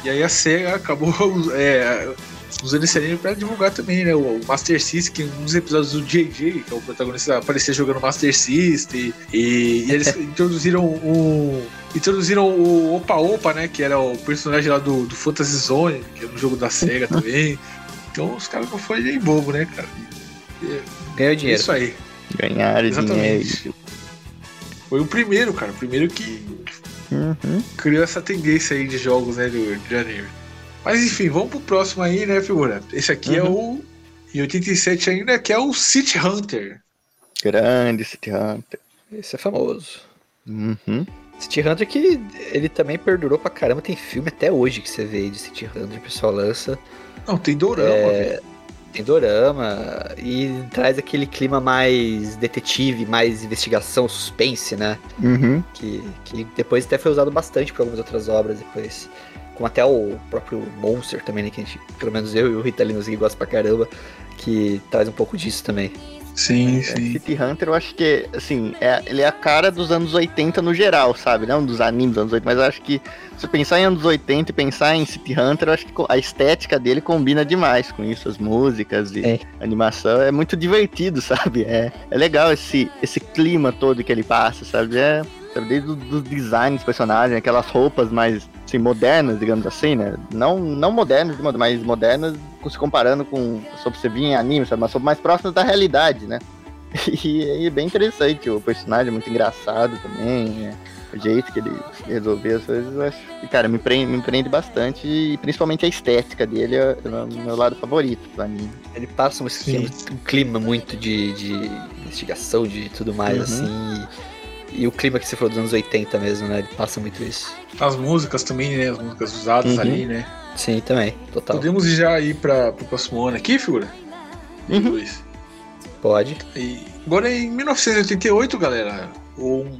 e aí a SEGA acabou <laughs> é, usando esse anime pra divulgar também, né? O Master System, que um dos episódios do JJ, que é o protagonista, aparecia jogando Master System. E, e eles <laughs> introduziram o. Introduziram o Opa Opa, né? Que era o personagem lá do, do Fantasy Zone, que era um jogo da SEGA <laughs> também. Então os caras não foram nem bobo, né, cara? Ganhou É dinheiro. isso aí. Ganhar Exatamente. dinheiro. Foi o primeiro, cara. O primeiro que Uhum. criou essa tendência aí de jogos, né, do, de anime. Mas enfim, vamos pro próximo aí, né, figura? Esse aqui é o. Em 87 ainda, que é o City Hunter. Grande City Hunter. Esse é famoso. Uhum. City Hunter que ele também perdurou pra caramba. Tem filme até hoje que você vê aí de City Hunter, o pessoal lança. Não, tem dorama, É, velho. Tem dorama e traz aquele clima mais detetive, mais investigação, suspense, né? Uhum. Que, que depois até foi usado bastante por algumas outras obras depois. Como até o próprio Monster também, né? Que a gente, pelo menos eu e o Ritalino que gosta pra caramba, que traz um pouco disso também. Sim, É, City Hunter, eu acho que, assim, é, ele é a cara dos anos 80 no geral, sabe? Não dos animes dos anos 80, mas eu acho que se pensar em anos 80 e pensar em City Hunter, eu acho que a estética dele combina demais com isso, as músicas e É. animação. É muito divertido, <laughs> sabe? É, é legal esse, esse clima todo que ele passa, sabe? É, sabe, desde os dos designs dos personagens, aquelas roupas mais assim, modernas, digamos assim, né? Não, não modernas, mas modernas se comparando com sobre você vir em anime, sabe? Mas sobre mais próximas da realidade, né? <laughs> E, e é bem interessante, o personagem é muito engraçado também, é, o jeito que ele resolveu as coisas, eu acho que, cara, me prende, me prende bastante e principalmente a estética dele é, é o meu lado favorito do anime. Ele passa um, esquema- um clima muito de, de investigação, de tudo mais, Uhum. assim. E, e o clima que você falou dos anos 80 mesmo, né? Ele passa muito isso. As músicas também, né? As músicas usadas Uhum. ali, né? Sim, também, total. Podemos já ir para pro próximo ano aqui, figura? Uhum. Luiz. Pode. E agora em 1988, galera, um,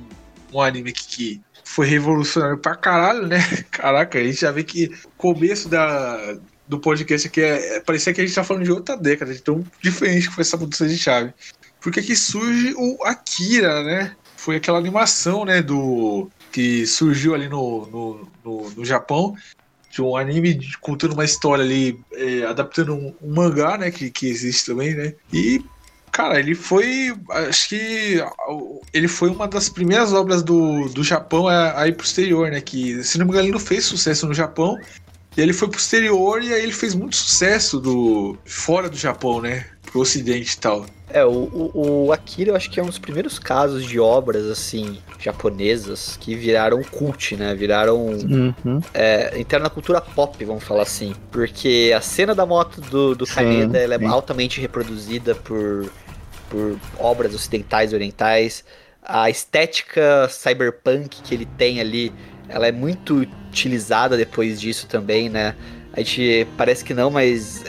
um anime que, que foi revolucionário pra caralho, né? <laughs> Caraca, a gente já vê que o começo da, do podcast aqui é, é- parecia que a gente tá falando de outra década, de tão diferente que foi essa mudança de chave. Porque aqui surge o Akira, né? Foi aquela animação, né, do que surgiu ali no, no, no, no Japão, de um anime contando uma história ali, é, adaptando um, um mangá, né, que, que existe também, né? E Cara, ele foi. Acho que ele foi uma das primeiras obras do, do Japão a, a ir pro exterior, né? Que, se não me engano, ele não fez sucesso no Japão. E ele foi pro exterior e aí ele fez muito sucesso do fora do Japão, né? Pro ocidente e tal. É, o, o, o Akira eu acho que é um dos primeiros casos de obras, assim, japonesas que viraram cult, né? Viraram. Uhum. É, entraram na cultura pop, vamos falar assim. Porque a cena da moto do, do Kaneda ela é sim. altamente reproduzida por, por obras ocidentais e orientais. A estética cyberpunk que ele tem ali, ela é muito utilizada depois disso também, né? A gente parece que não, mas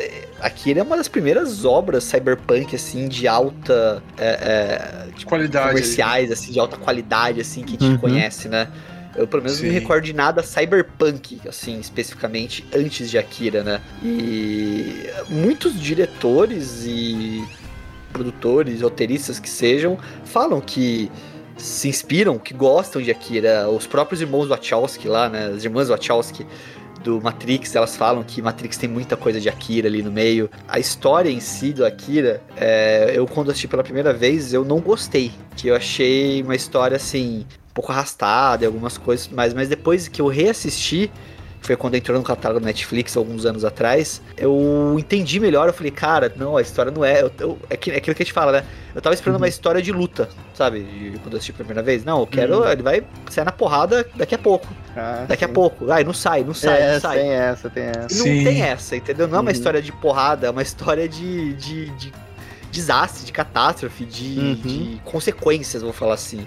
é, Akira é uma das primeiras obras cyberpunk, assim, de alta. É, é, Qualidade. comerciais, assim, de alta qualidade, assim, que a gente Uhum. conhece, né? Eu, pelo menos, não me Sim. recordo de nada cyberpunk, assim, especificamente, antes de Akira, né? E muitos diretores e produtores, roteiristas que sejam, falam que se inspiram, que gostam de Akira. Os próprios irmãos Wachowski lá, né? As irmãs Wachowski do Matrix, elas falam que Matrix tem muita coisa de Akira ali no meio. A história em si do Akira, é, eu quando assisti pela primeira vez, eu não gostei. Que eu achei uma história assim, um pouco arrastada algumas coisas, mas, mas depois que eu reassisti, foi quando entrou no catálogo da Netflix alguns anos atrás, eu entendi melhor, eu falei, cara, não, a história não é. Eu, eu, é, que, é aquilo que a gente fala, né? Eu tava esperando Uhum. uma história de luta, sabe? De, quando eu assisti pela primeira vez. Não, eu quero. Uhum. Ele vai sair na porrada daqui a pouco. Ah, Daqui a sim. pouco. Ai, não sai, não sai, É, não sai. tem essa, tem essa. E não Sim. tem essa, entendeu? Não é uma Uhum. história de porrada, é uma história de, de, de desastre, de catástrofe, de, Uhum. de consequências, vou falar assim.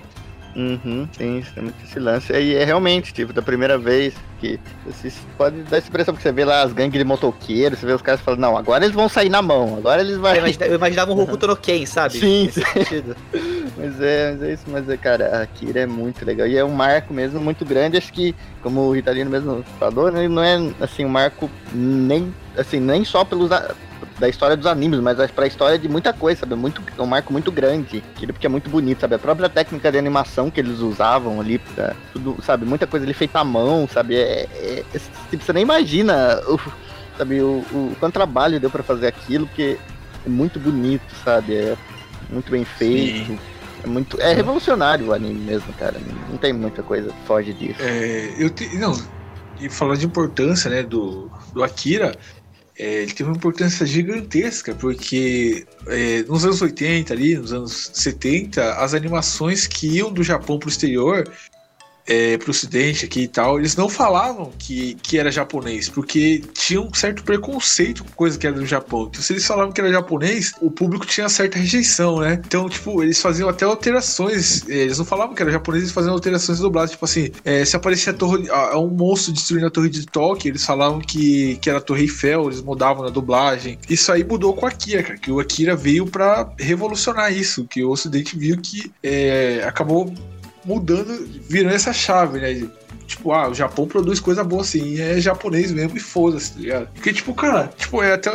Uhum, tem, tem muito esse lance. E é realmente, tipo, da primeira vez que você pode dar essa impressão que você vê lá as gangues de motoqueiros, você vê os caras falando, não, agora eles vão sair na mão, agora eles vão. Eu imagina- eu imaginava um Hokuto no Ken, sabe? Sim, sentido. <laughs> Mas é, mas é isso, mas é, cara, a Akira é muito legal. E é um marco mesmo muito grande, acho que, como o Ritalino mesmo falou, né, não é assim, um marco nem, assim, nem só pelos da história dos animes, mas pra história de muita coisa, sabe? Muito, é um marco muito grande. Aquilo porque é muito bonito, sabe? A própria técnica de animação que eles usavam ali, tudo, sabe? Muita coisa ali feita à mão, sabe? É, é- é- tipo, você nem imagina o, sabe, o, o quanto trabalho deu pra fazer aquilo, porque é muito bonito, sabe? É muito bem feito. É muito. É revolucionário o anime mesmo, cara. Não tem muita coisa que foge disso. É, eu te, não, e falar de importância, né, do, do Akira, é, ele teve uma importância gigantesca, porque é, nos anos 80 ali, nos anos 70, as animações que iam do Japão pro exterior, é, pro ocidente aqui e tal, eles não falavam que, que era japonês, porque tinha um certo preconceito com coisa que era do Japão. Então, se eles falavam que era japonês, o público tinha certa rejeição, né? Então, tipo, eles faziam até alterações. eh, Eles não falavam que era japonês, eles faziam alterações dubladas. Tipo assim, eh, se aparecia a torre, a- a um monstro destruindo a torre de Tóquio, eles falavam que, que era a Torre Eiffel, eles mudavam na dublagem. Isso aí mudou com o Akira, cara, que o Akira veio pra revolucionar isso, que o Ocidente viu que eh, acabou mudando, virando essa chave, né? Tipo, ah, o Japão produz coisa boa assim, é japonês mesmo e foda-se, tá ligado? Porque, tipo, cara, tipo, é até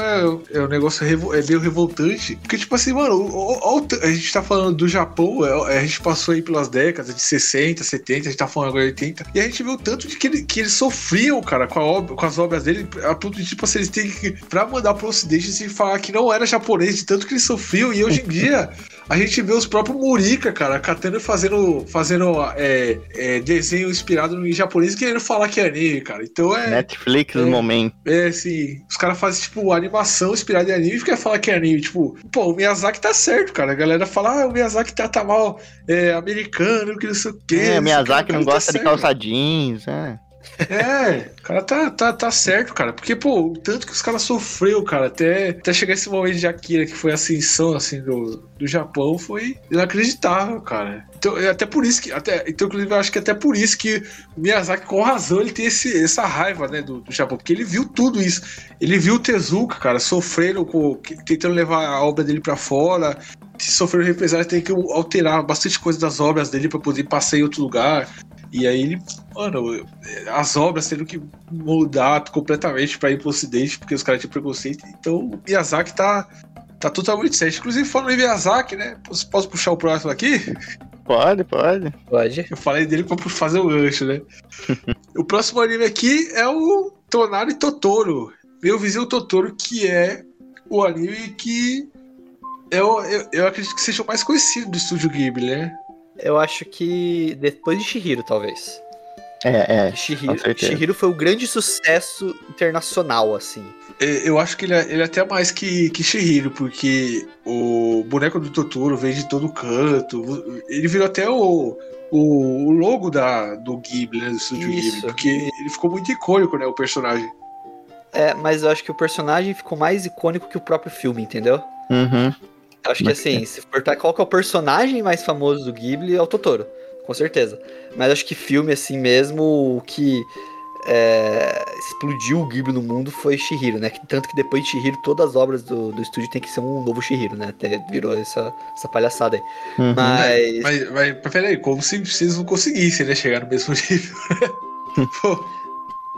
é um negócio revo- é meio revoltante. Porque, tipo assim, mano, o- o- a gente tá falando do Japão, é- a gente passou aí pelas décadas de 60, 70, a gente tá falando agora de 80, e a gente viu tanto de que, ele- que eles sofriam, cara, com, com as obras dele, a ponto de, tipo assim, eles têm que, pra mandar pro ocidente, assim, falar que não era japonês, de tanto que eles sofriam, e hoje em dia, a gente vê os próprios Murica, cara, catando e fazendo, fazendo é, é, desenho inspirado em japonês, querendo falar que é anime, cara. Então é. Netflix no é. momento. É assim, os caras fazem, tipo, animação inspirada em anime e quer falar que é anime. Tipo, pô, o Miyazaki tá certo, cara. A galera fala, ah, o Miyazaki tá, tá mal é, americano, que não sei o quê. É, o Miyazaki quê. não cara gosta tá de certo. calça jeans, é. É, o cara tá, tá, tá certo, cara. Porque, pô, o tanto que os caras sofreu, cara, até, até chegar esse momento de Akira, que foi a ascensão, assim, do, do Japão, foi inacreditável, cara. Então, é até por isso que, até, então, inclusive, eu acho que até por isso que Miyazaki, com razão, ele tem esse, essa raiva, né, do, do Japão, porque ele viu tudo isso. Ele viu o Tezuka, cara, sofrendo, com, tentando levar a obra dele pra fora, se sofrendo represália, tem que alterar bastante coisa das obras dele pra poder passar em outro lugar. E aí ele, mano, as obras tendo que mudar completamente pra ir pro ocidente, porque os caras tinham preconceito. Então o Miyazaki tá, tá totalmente certo. Inclusive, falando em Miyazaki, né? Posso, posso puxar o próximo aqui? Pode, pode. Pode. Eu falei dele pra fazer o gancho, né? <laughs> o próximo anime aqui é o Tonari Totoro. Meu vizinho Totoro, que é o anime que eu, eu, eu acredito que seja o mais conhecido do estúdio Ghibli, né? Eu acho que depois de Shihiro, talvez. É, é. Shihiro. Shihiro foi o grande sucesso internacional, assim. É, Eu acho que ele é, ele é até mais que, que Shihiro, porque o boneco do Totoro vem de todo canto. Ele virou até o, o, o logo da, do Ghibli, né, do estúdio Isso. Ghibli, porque ele ficou muito icônico, né, o personagem. É, mas eu acho que o personagem ficou mais icônico que o próprio filme, entendeu? Uhum. Eu acho que Mas assim, se for tá, qual que é o personagem mais famoso do Ghibli é o Totoro, com certeza. Mas acho que filme assim mesmo, o que é, explodiu o Ghibli no mundo foi Shihiro, né? Tanto que depois de Shihiro, todas as obras do, do estúdio tem que ser um novo Shihiro, né? Até virou essa, essa palhaçada aí. Uhum. Mas. Mas, mas peraí, como se vocês não conseguissem, né, chegar no mesmo nível. <laughs> Pô,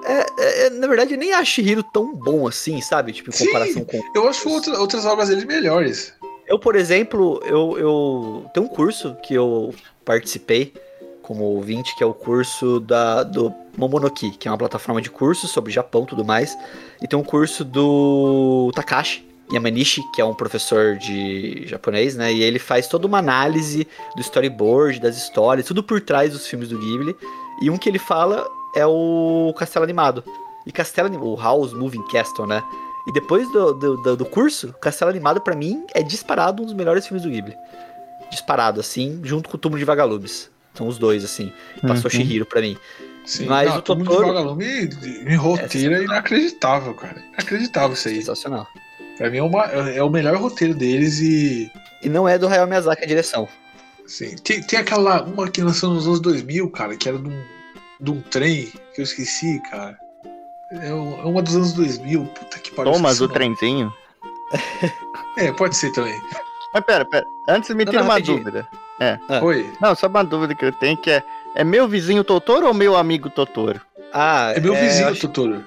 É, é, na verdade, eu nem acho Shihiro tão bom assim, sabe? Tipo, em Sim. comparação com. eu acho outra- outras obras dele melhores. Eu, por exemplo, eu, eu tenho um curso que eu participei como ouvinte, que é o curso da, do Momonoki, que é uma plataforma de cursos sobre Japão e tudo mais. E tem um curso do Takashi Yamanishi, que é um professor de japonês, né? E ele faz toda uma análise do storyboard, das histórias, tudo por trás dos filmes do Ghibli. E um que ele fala é o Castelo Animado. E Castelo Animado, o House Moving Castle, né? E depois do, do, do, do curso, Castelo Animado, pra mim, é disparado um dos melhores filmes do Ghibli. Disparado, assim, junto com o Túmulo de Vagalumes. São os dois, assim. Passou Uhum. Shihiro pra mim. Sim, Mas não, o Túmulo de Totoro- Vagalume em roteiro é inacreditável, cara. Inacreditável isso aí. Sensacional. Pra mim é, uma- é o melhor roteiro deles e. E não é do Hayao Miyazaki a direção. Assim, tem, tem aquela. Uma que lançou nos anos 2000, cara, que era de um, de um trem que eu esqueci, cara. É é uma dos anos 2000, puta que pariu. Thomas, o trenzinho. É, pode ser também. Mas pera, pera. Antes me tira não, uma rapidinho. dúvida. Ah. Oi. Não, só uma dúvida que eu tenho que é. É meu vizinho Totoro ou meu amigo Totoro? Ah, É meu vizinho, acho- Totoro.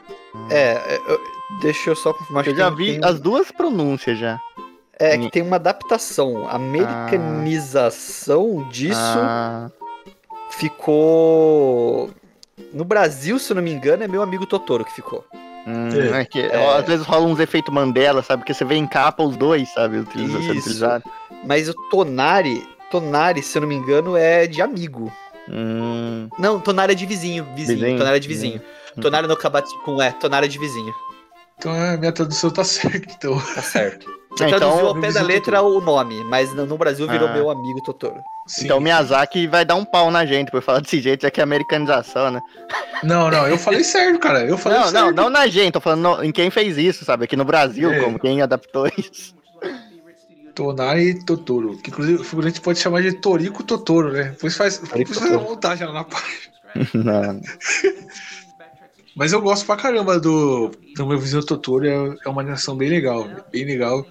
É, é, eu- deixa eu só confirmar. Eu que já vi tem- as duas pronúncias já. É, que tem uma adaptação. A americanização disso Ah, ficou. No Brasil, se eu não me engano, é meu amigo Totoro que ficou. hum, É. é que É. às vezes rola uns efeitos Mandela, sabe? Porque você vê em capa os dois, sabe? Utiliza, sendo Isso. utilizado. Mas o Tonari, Tonari, se eu não me engano, é de amigo. Hum, Não, Tonari é de vizinho. Vizinho. Vizinho? Tonari é de vizinho. Hum. Tonari no Kabatsu com é, Tonari é de vizinho. Então a minha tradução tá <laughs> certa, então. Tá certo. Você É, então, traduziu ao pé da letra o nome, mas no Brasil virou Ah. meu amigo Totoro. Sim. então Miyazaki vai dar um pau na gente por falar desse jeito, já que é americanização, né? Não, não, eu falei certo, cara. Eu falei Não, não, certo. não na gente, tô falando no- em quem fez isso, sabe? Aqui no Brasil, É. como quem adaptou isso. Tonari e Totoro. Que inclusive o figurante pode chamar de Torico Totoro, né? Depois faz, depois faz a montagem lá na página. <laughs> Não. <laughs> Mas eu gosto pra caramba do, do meu vizinho Totoro. É, é uma animação bem legal. Bem legal.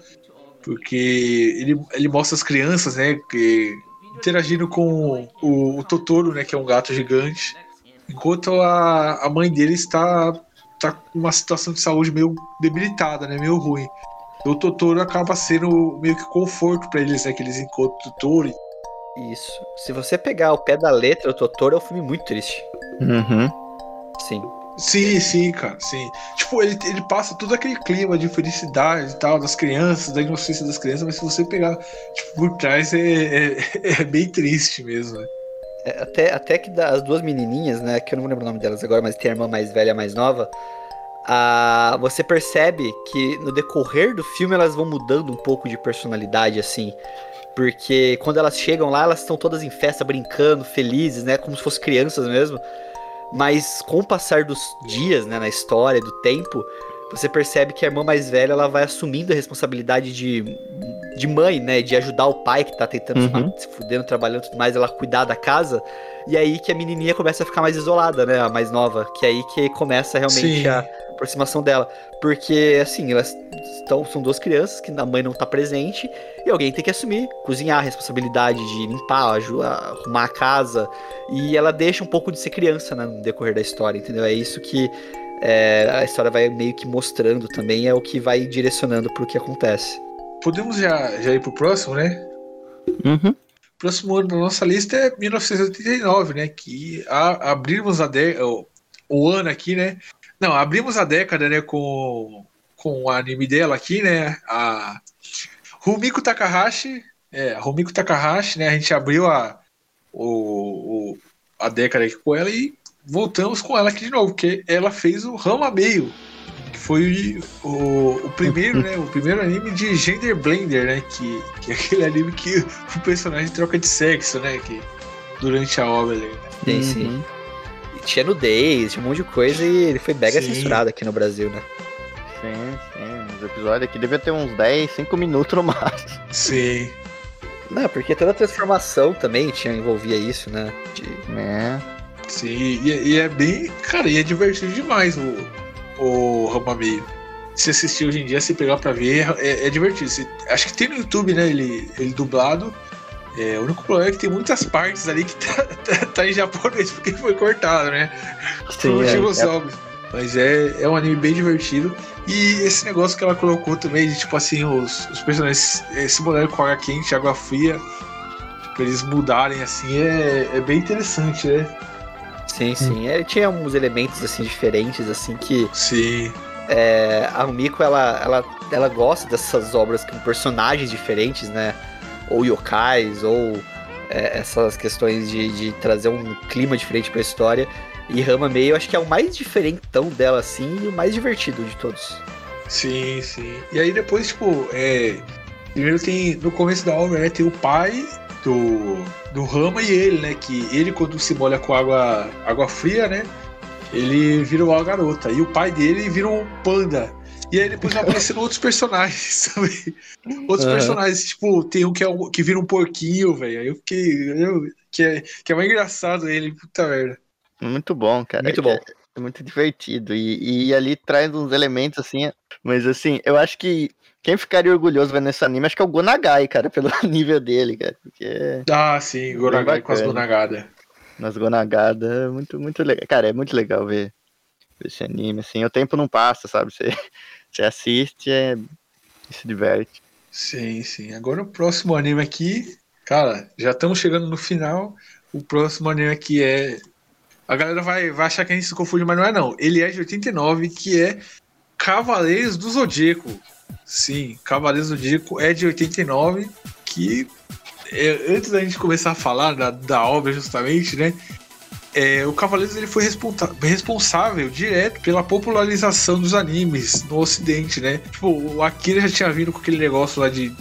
Porque ele, ele mostra as crianças, né? Que, interagindo com o, o Totoro, né? Que é um gato gigante. Enquanto a, a mãe dele está, está com uma situação de saúde meio debilitada, né? Meio ruim. O Totoro acaba sendo meio que conforto pra eles, né? Que eles encontram o Totoro. Isso. Se você pegar o pé da letra, o Totoro é um filme muito triste. Uhum. Sim. Sim, sim, cara, sim. Tipo, ele, ele passa todo aquele clima de felicidade e tal, das crianças, da inocência das crianças, mas se você pegar, tipo, por trás é, é, <laughs> é bem triste mesmo, né? É, Até, até que as duas menininhas, né? Que eu não vou lembrar o nome delas agora, mas tem a irmã mais velha e mais nova. a- você percebe que no decorrer do filme elas vão mudando um pouco de personalidade, assim. Porque quando elas chegam lá, elas estão todas em festa, brincando, felizes, né? Como se fossem crianças mesmo. Mas com o passar dos dias, né, na história, do tempo, você percebe que a irmã mais velha ela vai assumindo a responsabilidade de, de mãe, né? De ajudar o pai que tá tentando se Uhum. se fudendo, trabalhando e tudo mais, ela cuidar da casa. E aí que a menininha começa a ficar mais isolada, né? A mais nova. Que é aí que começa realmente Sim. a aproximação dela. Porque, assim, elas estão, são duas crianças que a mãe não tá presente e alguém tem que assumir, cozinhar, a responsabilidade de limpar, arrumar a casa. E ela deixa um pouco de ser criança né, no decorrer da história, entendeu? É isso que é, a história vai meio que mostrando também, é o que vai direcionando pro que acontece. Podemos já, já ir pro próximo, né? Uhum. Próximo ano da nossa lista é 1989, né? Que a, abrimos a de, o, o ano aqui, né? Não, abrimos a década, né? Com, com o anime dela aqui, né? A Rumiko Takahashi. É, a Rumiko Takahashi, né? A gente abriu a, o, o- a década aqui com ela e voltamos com ela aqui de novo, porque ela fez o Rama Meio, que foi o, o primeiro, né? O primeiro anime de Gender Blender, né? Que, que é aquele anime que o personagem troca de sexo, né? Que, durante a obra ali. né? Tem sim. Tinha nudez, tinha um monte de coisa e ele foi mega Sim. censurado aqui no Brasil, né? Sim, sim. Os episódios aqui devia ter uns 10, 5 minutos no máximo. Sim. Não, porque toda a transformação também tinha envolvia isso, né? De- Né? Sim, e, e é bem. Cara, e é divertido demais o, o Rama Meio. Se assistir hoje em dia, se pegar pra ver, é, é divertido. Se- acho que tem no YouTube, né? Ele, ele dublado. É, o único problema é que tem muitas partes ali que <laughs> tá, tá- tá em japonês porque foi cortado, né? Por Sim, motivos é, é, óbvios. Mas é, é um anime bem divertido. E esse negócio que ela colocou também, de tipo assim, os, os personagens eh, se mudarem com água quente, água fria, tipo, eles mudarem assim, é, é bem interessante, né? Sim, sim. Ele tinha uns elementos assim diferentes, assim, que Sim. é, a Miko ela, ela, ela gosta dessas obras com personagens diferentes, né? Ou yokais, ou é, essas questões de, de trazer um clima diferente pra história. E Rama Meio, eu acho que é o mais diferentão dela, assim, e o mais divertido de todos. Sim, sim. E aí depois, tipo, é. Primeiro tem. No começo da obra, né, tem o pai do. do Rama e ele, né? Que ele, quando se molha com água, água fria, né? Ele vira uma garota. E o pai dele vira um panda. E aí depois vai aparecendo <laughs> outros personagens também. Outros Aham. personagens, tipo, tem um que, é um que vira um porquinho, velho. Aí eu fiquei. Eu, que, é, que é mais engraçado ele, puta merda. Muito bom, cara. Muito É- bom. É, muito divertido. E, e ali traz uns elementos assim. Mas assim, eu acho que quem ficaria orgulhoso vendo esse anime, acho que é o Gonagai, cara, <laughs> pelo nível dele, cara. Porque Ah, sim, Gonagai com as. Gonagadas. nas Gonagadas é muito, muito legal. Cara, é muito legal ver esse anime, assim. O tempo não passa, sabe? Você, você assiste é, e se diverte. Sim, sim. Agora o próximo anime aqui, cara, já estamos chegando no final. O próximo anime aqui é. A galera vai, vai achar que a gente se confunde, mas não é não. Ele é de 89, que é Cavaleiros do Zodíaco. Sim, Cavaleiros do Zodíaco é de 89, que é, antes da gente começar a falar da, da obra justamente, né? É, o Cavaleiros ele foi responsa- responsável direto pela popularização dos animes no ocidente, né? Tipo, o Akira já tinha vindo com aquele negócio lá de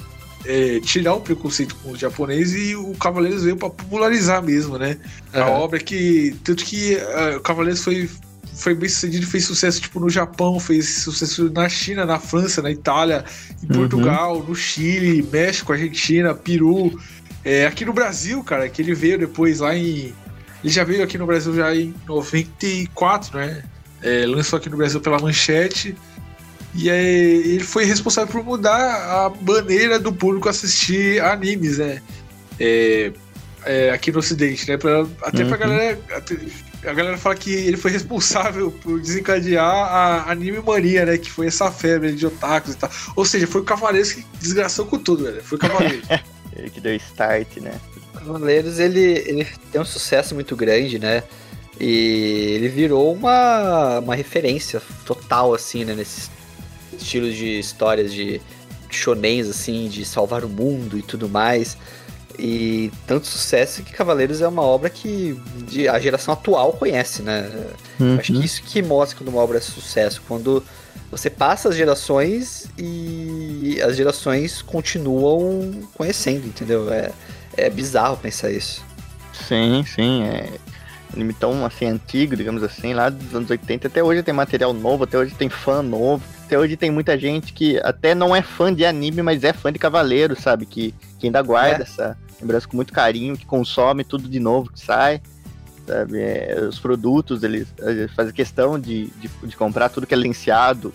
é, tirar o preconceito com o japonês e o Cavaleiros veio pra popularizar mesmo, né? A Aham. obra que. Tanto que ah, o Cavaleiros foi, foi bem sucedido, fez sucesso tipo no Japão, fez sucesso na China, na França, na Itália, em Uhum. Portugal, no Chile, México, Argentina, Peru. É, aqui no Brasil, cara, que ele veio depois lá em. Ele já veio aqui no Brasil já em 94, né? É, lançou aqui no Brasil pela Manchete. E aí, ele foi responsável por mudar a maneira do público assistir animes, né? É, é, aqui no Ocidente, né? Pra, até pra Uhum. galera. até- a galera fala que ele foi responsável por desencadear a anime mania, né? Que foi essa febre de otakus e tal. Ou seja, foi o Cavaleiros que desgraçou com tudo, velho. Foi o Cavaleiros. <laughs> Ele que deu start, né? Cavaleiros, ele, ele tem um sucesso muito grande, né? E ele virou uma, uma referência total, assim, né? Nesses estilos de histórias de shonens, assim, de salvar o mundo e tudo mais. E tanto sucesso que Cavaleiros é uma obra que a geração atual conhece, né? Acho que isso que mostra quando uma obra é sucesso, quando você passa as gerações e as gerações continuam conhecendo, entendeu? É, é bizarro pensar isso. Sim, sim. É anime tão assim antigo, digamos assim, lá dos anos 80. Até hoje tem material novo, até hoje tem fã novo. Até hoje tem muita gente que até não é fã de anime, mas é fã de Cavaleiro, sabe? Que, que ainda guarda É. essa lembrança com muito carinho, que consome tudo de novo que sai. Sabe? É, os produtos, eles, eles fazem questão de, de, de comprar tudo que é licenciado.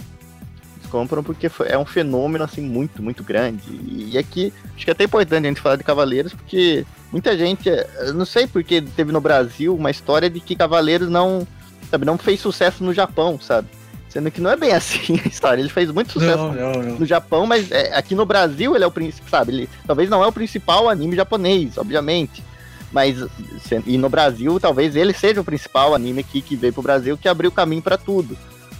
Eles compram porque é um fenômeno assim muito, muito grande. E aqui, acho que é até importante a gente falar de Cavaleiros, porque muita gente, eu não sei porque teve no Brasil uma história de que Cavaleiros não, sabe, não fez sucesso no Japão, sabe? Sendo que não é bem assim a história. Ele fez muito sucesso não, não, não. no Japão, mas é, aqui no Brasil ele é o principal, sabe? Ele talvez não é o principal anime japonês, obviamente. Mas e no Brasil talvez ele seja o principal anime aqui que veio pro Brasil que abriu caminho pra tudo.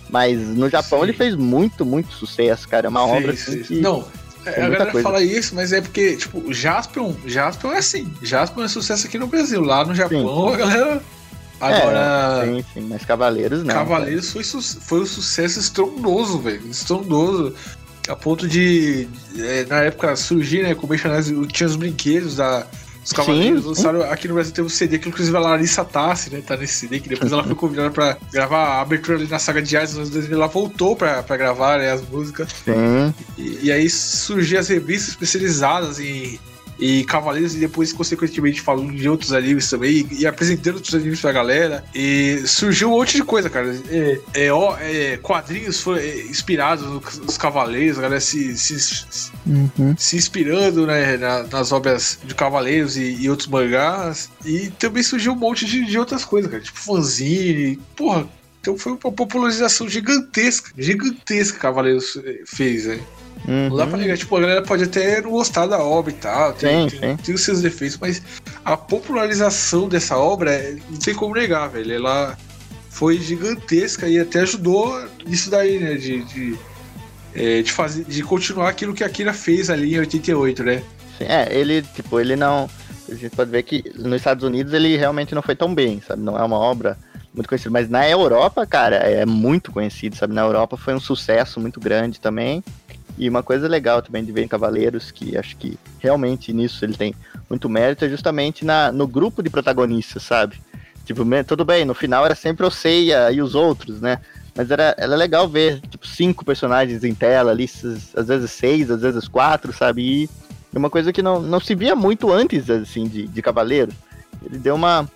Mas no Japão Sim. ele fez muito, muito sucesso, cara. É uma Sim, obra sim, assim sim. que Não, é, a galera coisa. fala isso, mas é porque, tipo, o Jaspion, Jaspion é assim. Jaspion é sucesso aqui no Brasil. Lá no Japão, a galera. Agora. É, sim, sim, mas Cavaleiros não. Cavaleiros foi, foi um sucesso estrondoso, velho. Estrondoso. A ponto de, é, na época, surgir, né, com o tinha os brinquedos da, dos Cavaleiros. sim. Lançaram, aqui no Brasil teve um CD que, inclusive, a Larissa Tassi, né, tá nesse CD, que depois ela foi <laughs> convidada pra gravar a abertura ali na saga de Aizen nos anos 2000. Ela voltou pra, pra gravar, né, as músicas. Sim, E, e aí surgiam as revistas especializadas em, em Cavaleiros e depois, consequentemente, falando de outros animes também e, e apresentando outros animes pra galera. E surgiu um monte de coisa, cara. É, é, ó, é, quadrinhos foram é, inspirados nos, Cavaleiros, a galera se, se, se- Uhum. se inspirando né, na- nas obras de Cavaleiros e, e outros mangás. E também surgiu um monte de, de outras coisas, cara. Tipo fanzine. Porra, Então foi uma popularização gigantesca, gigantesca que Cavaleiros eh, fez, né? Não dá pra Uhum. negar, tipo, a galera pode até não gostar da obra e tal, tem, Sim, tem, sim. tem os seus defeitos, mas a popularização dessa obra é- não tem como negar, velho. Ela foi gigantesca e até ajudou nisso daí, né? De, de, é, de fazer, de continuar aquilo que a Akira fez ali em 88, né? Sim, é, ele, tipo, ele não. A gente pode ver que nos Estados Unidos ele realmente não foi tão bem, sabe? Não é uma obra muito conhecida. Mas na Europa, cara, é muito conhecido, sabe? Na Europa foi um sucesso muito grande também. E uma coisa legal também de ver em Cavaleiros, que acho que realmente nisso ele tem muito mérito, é justamente na, no grupo de protagonistas, sabe? Tipo, tudo bem, no final era sempre o Seiya e os outros, né? Mas era, era legal ver, tipo, cinco personagens em tela ali, às vezes seis, às vezes quatro, sabe? E uma coisa que não, não se via muito antes, assim, de, de Cavaleiro. Ele deu uma,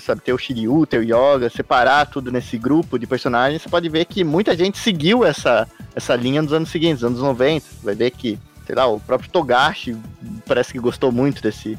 Sabe, ter o Shiryu, ter o Yoga, separar tudo nesse grupo de personagens. Você pode ver que muita gente seguiu essa, essa linha nos anos seguintes, anos 90. Você vai ver que, sei lá, o próprio Togashi parece que gostou muito desse.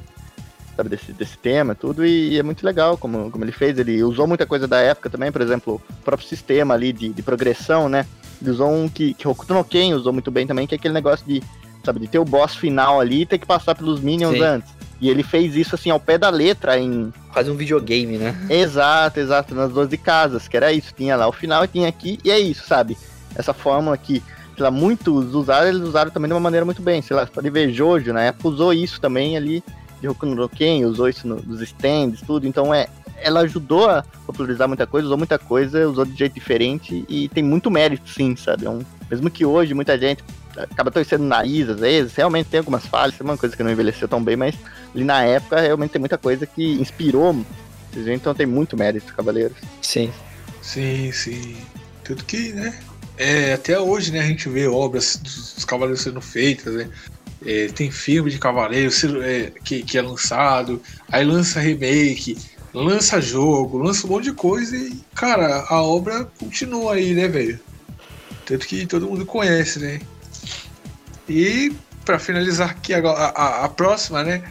Sabe, desse, desse tema, tudo, e, é muito legal como, como ele fez. Ele usou muita coisa da época também, por exemplo, o próprio sistema ali de, de progressão, né? Ele usou um que, que Hokuto no Ken usou muito bem também, que é aquele negócio de sabe? De ter o boss final ali e ter que passar pelos minions Sim. antes. E ele fez isso assim ao pé da letra em. Quase um videogame, né? Exato, exato, nas 12 casas, que era isso. Tinha lá o final e tinha aqui, e é isso, sabe? Essa fórmula que, sei lá, muitos usaram, eles usaram também de uma maneira muito bem. Sei lá, pode ver Jojo, na época, usou isso também ali de no Ken, usou isso no- nos stands, tudo. Então é. Ela ajudou a popularizar muita coisa, usou muita coisa, usou de jeito diferente e tem muito mérito, sim, sabe? É um- mesmo que hoje muita gente acaba torcendo o nariz às vezes, realmente tem algumas falhas, é uma coisa que não envelheceu tão bem, mas ali na época realmente tem muita coisa que inspirou, vocês veem, então tem muito mérito, Cavaleiros. Sim. Sim, sim. Tudo que, né? É, até hoje, né, a gente vê obras dos, Cavaleiros sendo feitas, né? É, tem filme de Cavaleiros é, que, que é lançado, aí lança remake, lança jogo, lança um monte de coisa e, cara, a obra continua aí, né, velho? Tanto que todo mundo conhece, né? E pra finalizar aqui agora, a, a, a próxima, né?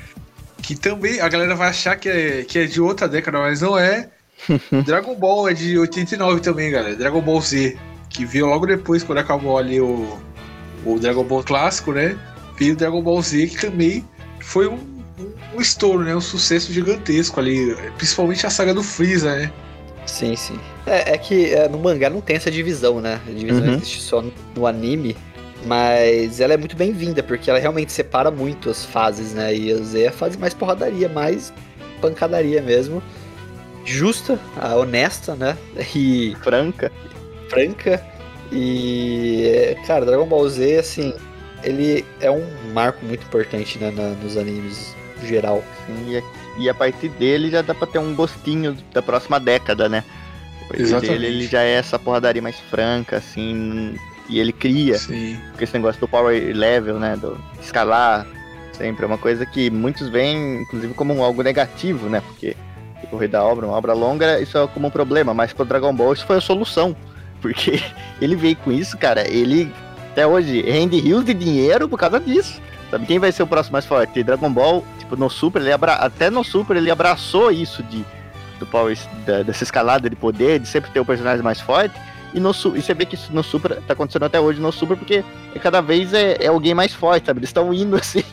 Que também a galera vai achar que é, que é de outra década, mas não é. <laughs> Dragon Ball é de 89 também, galera. Dragon Ball Z. Que veio logo depois, quando acabou ali o, o Dragon Ball clássico, né? Veio o Dragon Ball Z, que também foi um, um, um estouro, né? Um sucesso gigantesco ali. Principalmente a saga do Freeza, né? Sim, sim. É, é que é, no mangá não tem essa divisão, né? A divisão Uhum. existe só no, no anime. Mas ela é muito bem-vinda, porque ela realmente separa muito as fases, né? E a Z é a fase mais porradaria, mais pancadaria mesmo. Justa, honesta, né? <laughs> E Franca. franca. E, cara, Dragon Ball Z, assim, ele é um marco muito importante, né? na- nos animes geral. E a, e a partir dele já dá pra ter um gostinho da próxima década, né? A partir Exatamente. dele ele já é essa porradaria mais franca, assim, e ele cria Sim. com esse negócio do power level, né? Do escalar. Sempre é uma coisa que muitos veem, inclusive, como algo negativo, né? Porque o correr da obra, uma obra longa, isso é como um problema, mas pro Dragon Ball isso foi a solução. <laughs> Porque ele veio com isso, cara, ele até hoje rende rios de dinheiro por causa disso. Sabe quem vai ser o próximo mais forte? Dragon Ball, tipo, no Super, ele abra... até no Super ele abraçou isso de do power, da- dessa escalada de poder, de sempre ter o personagem mais forte. E, no, e você vê que isso no Super tá acontecendo até hoje no Super, porque é cada vez é, é alguém mais forte, sabe? Eles estão indo <laughs> assim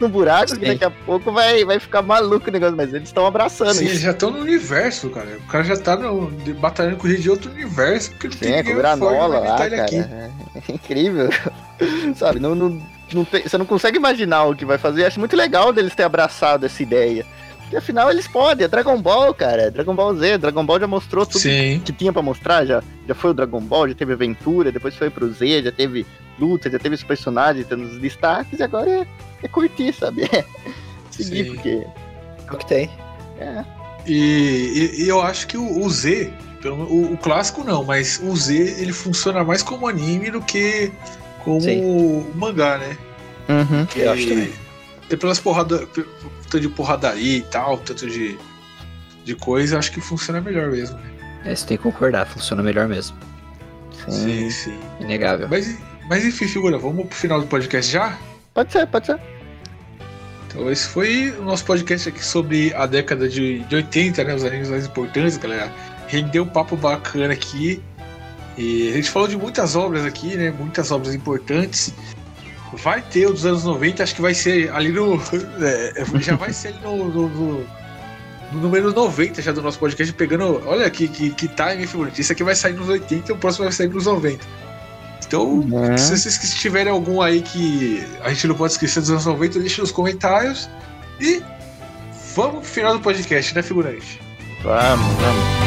no buraco, que Sim. daqui a pouco vai, vai ficar maluco o negócio, mas eles estão abraçando Sim, eles isso. já estão no universo, cara. O cara já tá no, de- batalhando com gente de outro universo, porque não Sim, tem é, granola lá, cara. aqui. É incrível. <laughs> sabe, não, não, não tem- você não consegue imaginar o que vai fazer. Acho muito legal deles ter abraçado essa ideia. Porque afinal eles podem, é Dragon Ball, cara. Dragon Ball Z, Dragon Ball já mostrou tudo Sim. que tinha pra mostrar, já, já foi o Dragon Ball, já teve aventura, depois foi pro Z, já teve luta, já teve os personagens, tendo os destaques, e agora é, é curtir, sabe? <laughs> É seguir, Sim. porque. É o que tem. É, E, e- e eu acho que o, o Z, pelo, o, o clássico não, mas o Z ele funciona mais como anime do que como Sim. mangá, né? uhum. Eu acho também. E pelas porrada, pe- tanto de porradaria e tal, tanto de, de coisa, acho que funciona melhor mesmo. É, você tem que concordar, funciona melhor mesmo. Sim. sim. Inegável. Mas, mas enfim, figura, vamos pro final do podcast já? Pode ser, pode ser. Então esse foi o nosso podcast aqui sobre a década de, de 80, né? Os animes mais importantes, galera. Rendeu um papo bacana aqui. E a gente falou de muitas obras aqui, né? Muitas obras importantes. Vai ter o dos anos 90, acho que vai ser ali no. <laughs> é, já vai ser ali no, no, no- no número 90 já do nosso podcast, pegando. Olha que, que, que time, figurante. Isso aqui vai sair nos 80 e o próximo vai sair nos 90. Então, É. se vocês tiverem algum aí que a gente não pode esquecer dos anos 90, deixa nos comentários. E vamos pro final do podcast, né, figurante? Vamos, vamos.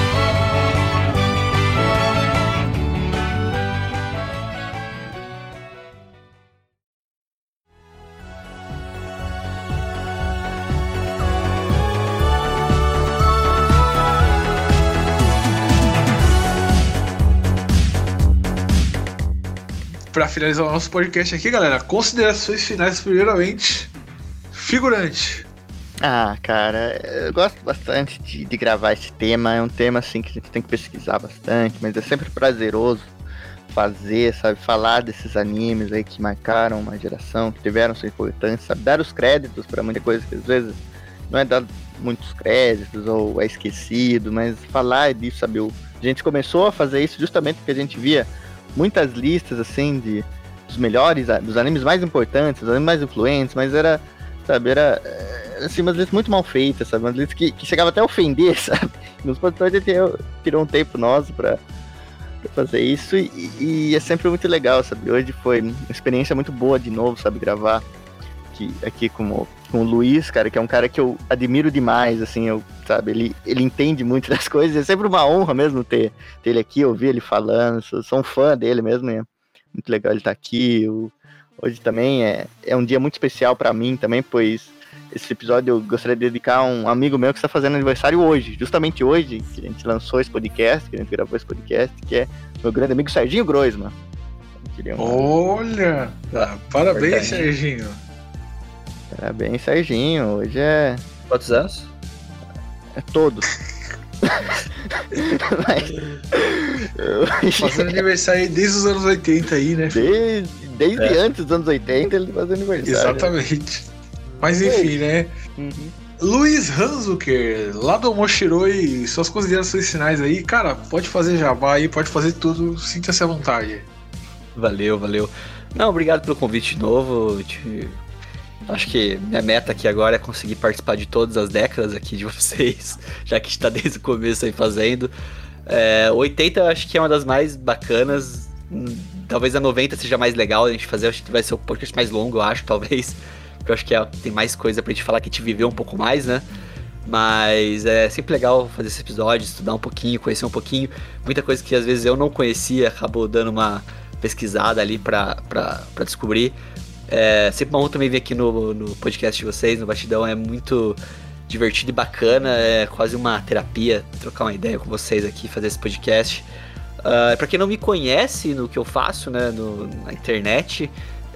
Finalizar o nosso podcast aqui, galera, considerações finais, primeiramente. Figurante. Ah, cara, eu gosto bastante de, de gravar esse tema. É um tema assim que a gente tem que pesquisar bastante, mas é sempre prazeroso fazer, sabe? Falar desses animes aí que marcaram uma geração, que tiveram sua importância, sabe? Dar os créditos pra muita coisa que às vezes não é dado muitos créditos ou é esquecido, mas falar disso, sabe? A gente começou a fazer isso justamente porque a gente via muitas listas assim de dos melhores, dos animes mais importantes, dos animes mais influentes, mas era, sabe, era é, assim, umas listas muito mal feitas, sabe? Umas listas que, que chegava até a ofender, <laughs> sabe? Nos produtores tirou um tempo nosso pra, pra fazer isso e, e é sempre muito legal, sabe? Hoje foi uma experiência muito boa de novo, sabe? Gravar aqui, aqui com, o, com o Luiz, cara, que é um cara que eu admiro demais, assim, eu, sabe? Ele, ele entende muito das <laughs> coisas, é sempre uma honra mesmo ter, ter ele aqui, ouvir ele falando, sou, sou um fã dele mesmo, é muito legal ele estar aqui. o- hoje também é, é um dia muito especial pra mim também, pois esse episódio eu gostaria de dedicar a um amigo meu que está fazendo aniversário hoje, justamente hoje, que a gente lançou esse podcast, que a gente gravou esse podcast, que é meu grande amigo Serginho Groisman. Eu Olha! ah, parabéns. Serginho. Parabéns, Serginho. Hoje é, Quantos anos? é todo. <laughs> Mas, hoje, Fazendo aniversário aí desde os anos 80 aí, né? desde desde É. antes dos anos 80 ele faz aniversário. Exatamente. Mas enfim, né? Uhum. Luiz Hanzuker, lá do Moshiroi, suas considerações finais aí, cara, pode fazer jabá aí, pode fazer tudo, sinta-se à vontade. Valeu, valeu. Não, obrigado pelo convite de novo. Te- Acho que minha meta aqui agora é conseguir participar de todas as décadas aqui de <laughs> vocês, já que a gente tá desde o começo aí fazendo. É, 80 eu acho que é uma das mais bacanas. Hum, Talvez a 90 seja mais legal a gente fazer, acho que vai ser o podcast mais longo, eu acho, <laughs> talvez. Porque eu acho que é- tem mais coisa pra gente falar que a gente viveu um pouco mais, né? Mas é sempre legal fazer esse episódio, estudar um pouquinho, conhecer um pouquinho. Muita coisa que às vezes eu não conhecia, acabou dando uma pesquisada ali pra descobrir. É sempre uma honra também vir aqui no, no podcast de vocês, no Batidão. É muito divertido e bacana. É quase uma terapia trocar uma ideia com vocês aqui, fazer esse podcast. Uh, para quem não me conhece no que eu faço, né, no- na internet,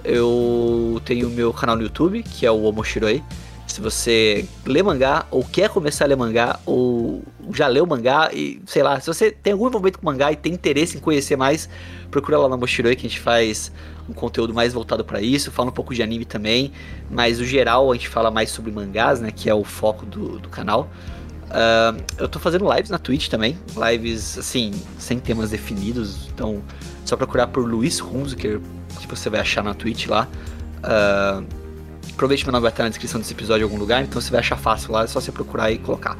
eu tenho o meu canal no YouTube, que é o Omoshiroi. Se você lê mangá, ou quer começar a ler mangá, ou já leu mangá, e sei lá, se você tem algum envolvimento com mangá e tem interesse em conhecer mais, procura lá no Omoshiroi que a gente faz um conteúdo mais voltado para isso, fala um pouco de anime também, mas no geral a gente fala mais sobre mangás, né, que é o foco do, do canal. Ah, eu tô fazendo lives na Twitch também, lives assim, sem temas definidos, então só procurar por Luiz Hunziker, que você vai achar na Twitch lá. Ah, provavelmente meu nome vai estar na descrição desse episódio em algum lugar, então você vai achar fácil lá, é só você procurar e colocar.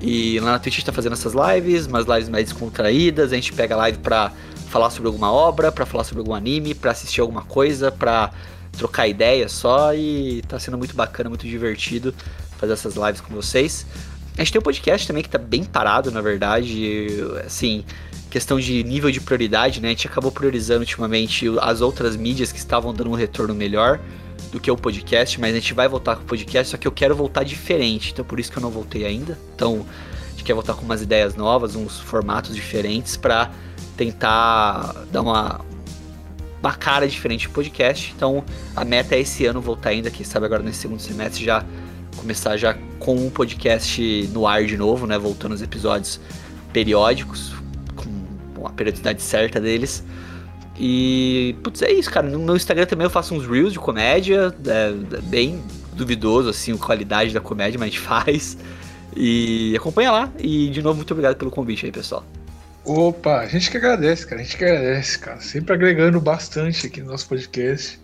E lá na Twitch a gente tá fazendo essas lives, umas lives mais descontraídas, a gente pega live pra falar sobre alguma obra, pra falar sobre algum anime, pra assistir alguma coisa, pra trocar ideia só e tá sendo muito bacana, muito divertido fazer essas lives com vocês. A gente tem um podcast também que tá bem parado, na verdade, assim, questão de nível de prioridade, né? A gente acabou priorizando ultimamente as outras mídias que estavam dando um retorno melhor do que o podcast, mas a gente vai voltar com o podcast, só que eu quero voltar diferente, então por isso que eu não voltei ainda. Então, a gente quer voltar com umas ideias novas, uns formatos diferentes pra tentar dar uma uma cara diferente pro podcast. Então, a meta é esse ano voltar ainda, quem sabe agora nesse segundo semestre já começar já com um podcast no ar de novo, né, voltando os episódios periódicos com a periodicidade certa deles. E, putz, é isso, cara. No meu Instagram também eu faço uns reels de comédia, é, é bem duvidoso, assim, a qualidade da comédia, mas <laughs> faz. E acompanha lá. E de novo, muito obrigado pelo convite aí, pessoal. Opa, a gente que agradece, cara. A gente que agradece, cara. Sempre agregando bastante aqui no nosso podcast.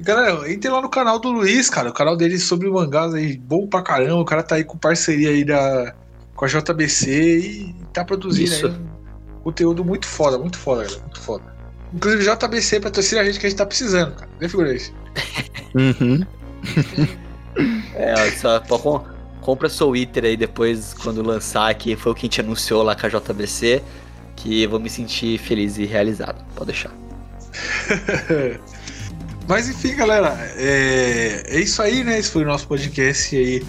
E, galera, entre lá no canal do Luiz, cara. O canal dele sobre mangás aí, bom pra caramba. O cara tá aí com parceria aí da, com a JBC e tá produzindo Isso. aí um conteúdo muito foda, muito foda, galera. Muito foda. Inclusive, JBC patrocina a gente que a gente tá precisando, cara. Né, figurante? Uhum. <laughs> É, só compra seu Twitter aí depois, quando lançar, que foi o que a gente anunciou lá com a JBC. Que eu vou me sentir feliz e realizado. Pode deixar. <laughs> Mas enfim, galera, é, é isso aí, né? Esse foi o nosso podcast aí.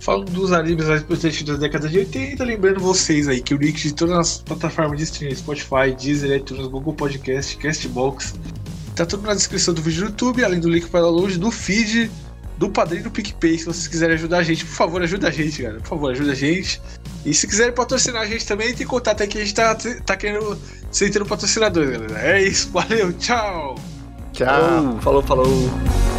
Falando dos animes mais importantes da década de 80, lembrando vocês aí que o link de todas as plataformas de streaming, Spotify, Deezer, iTunes, Google Podcast, Castbox, tá tudo na descrição do vídeo do YouTube, além do link para download do feed, do padrinho do PicPay, se vocês quiserem ajudar a gente, por favor, ajuda a gente, galera. Por favor, ajuda a gente. E se quiserem patrocinar a gente também, tem contato aí que a gente tá, tá querendo ser patrocinador, galera. É isso, valeu, tchau! Tchau. Falou, falou. falou.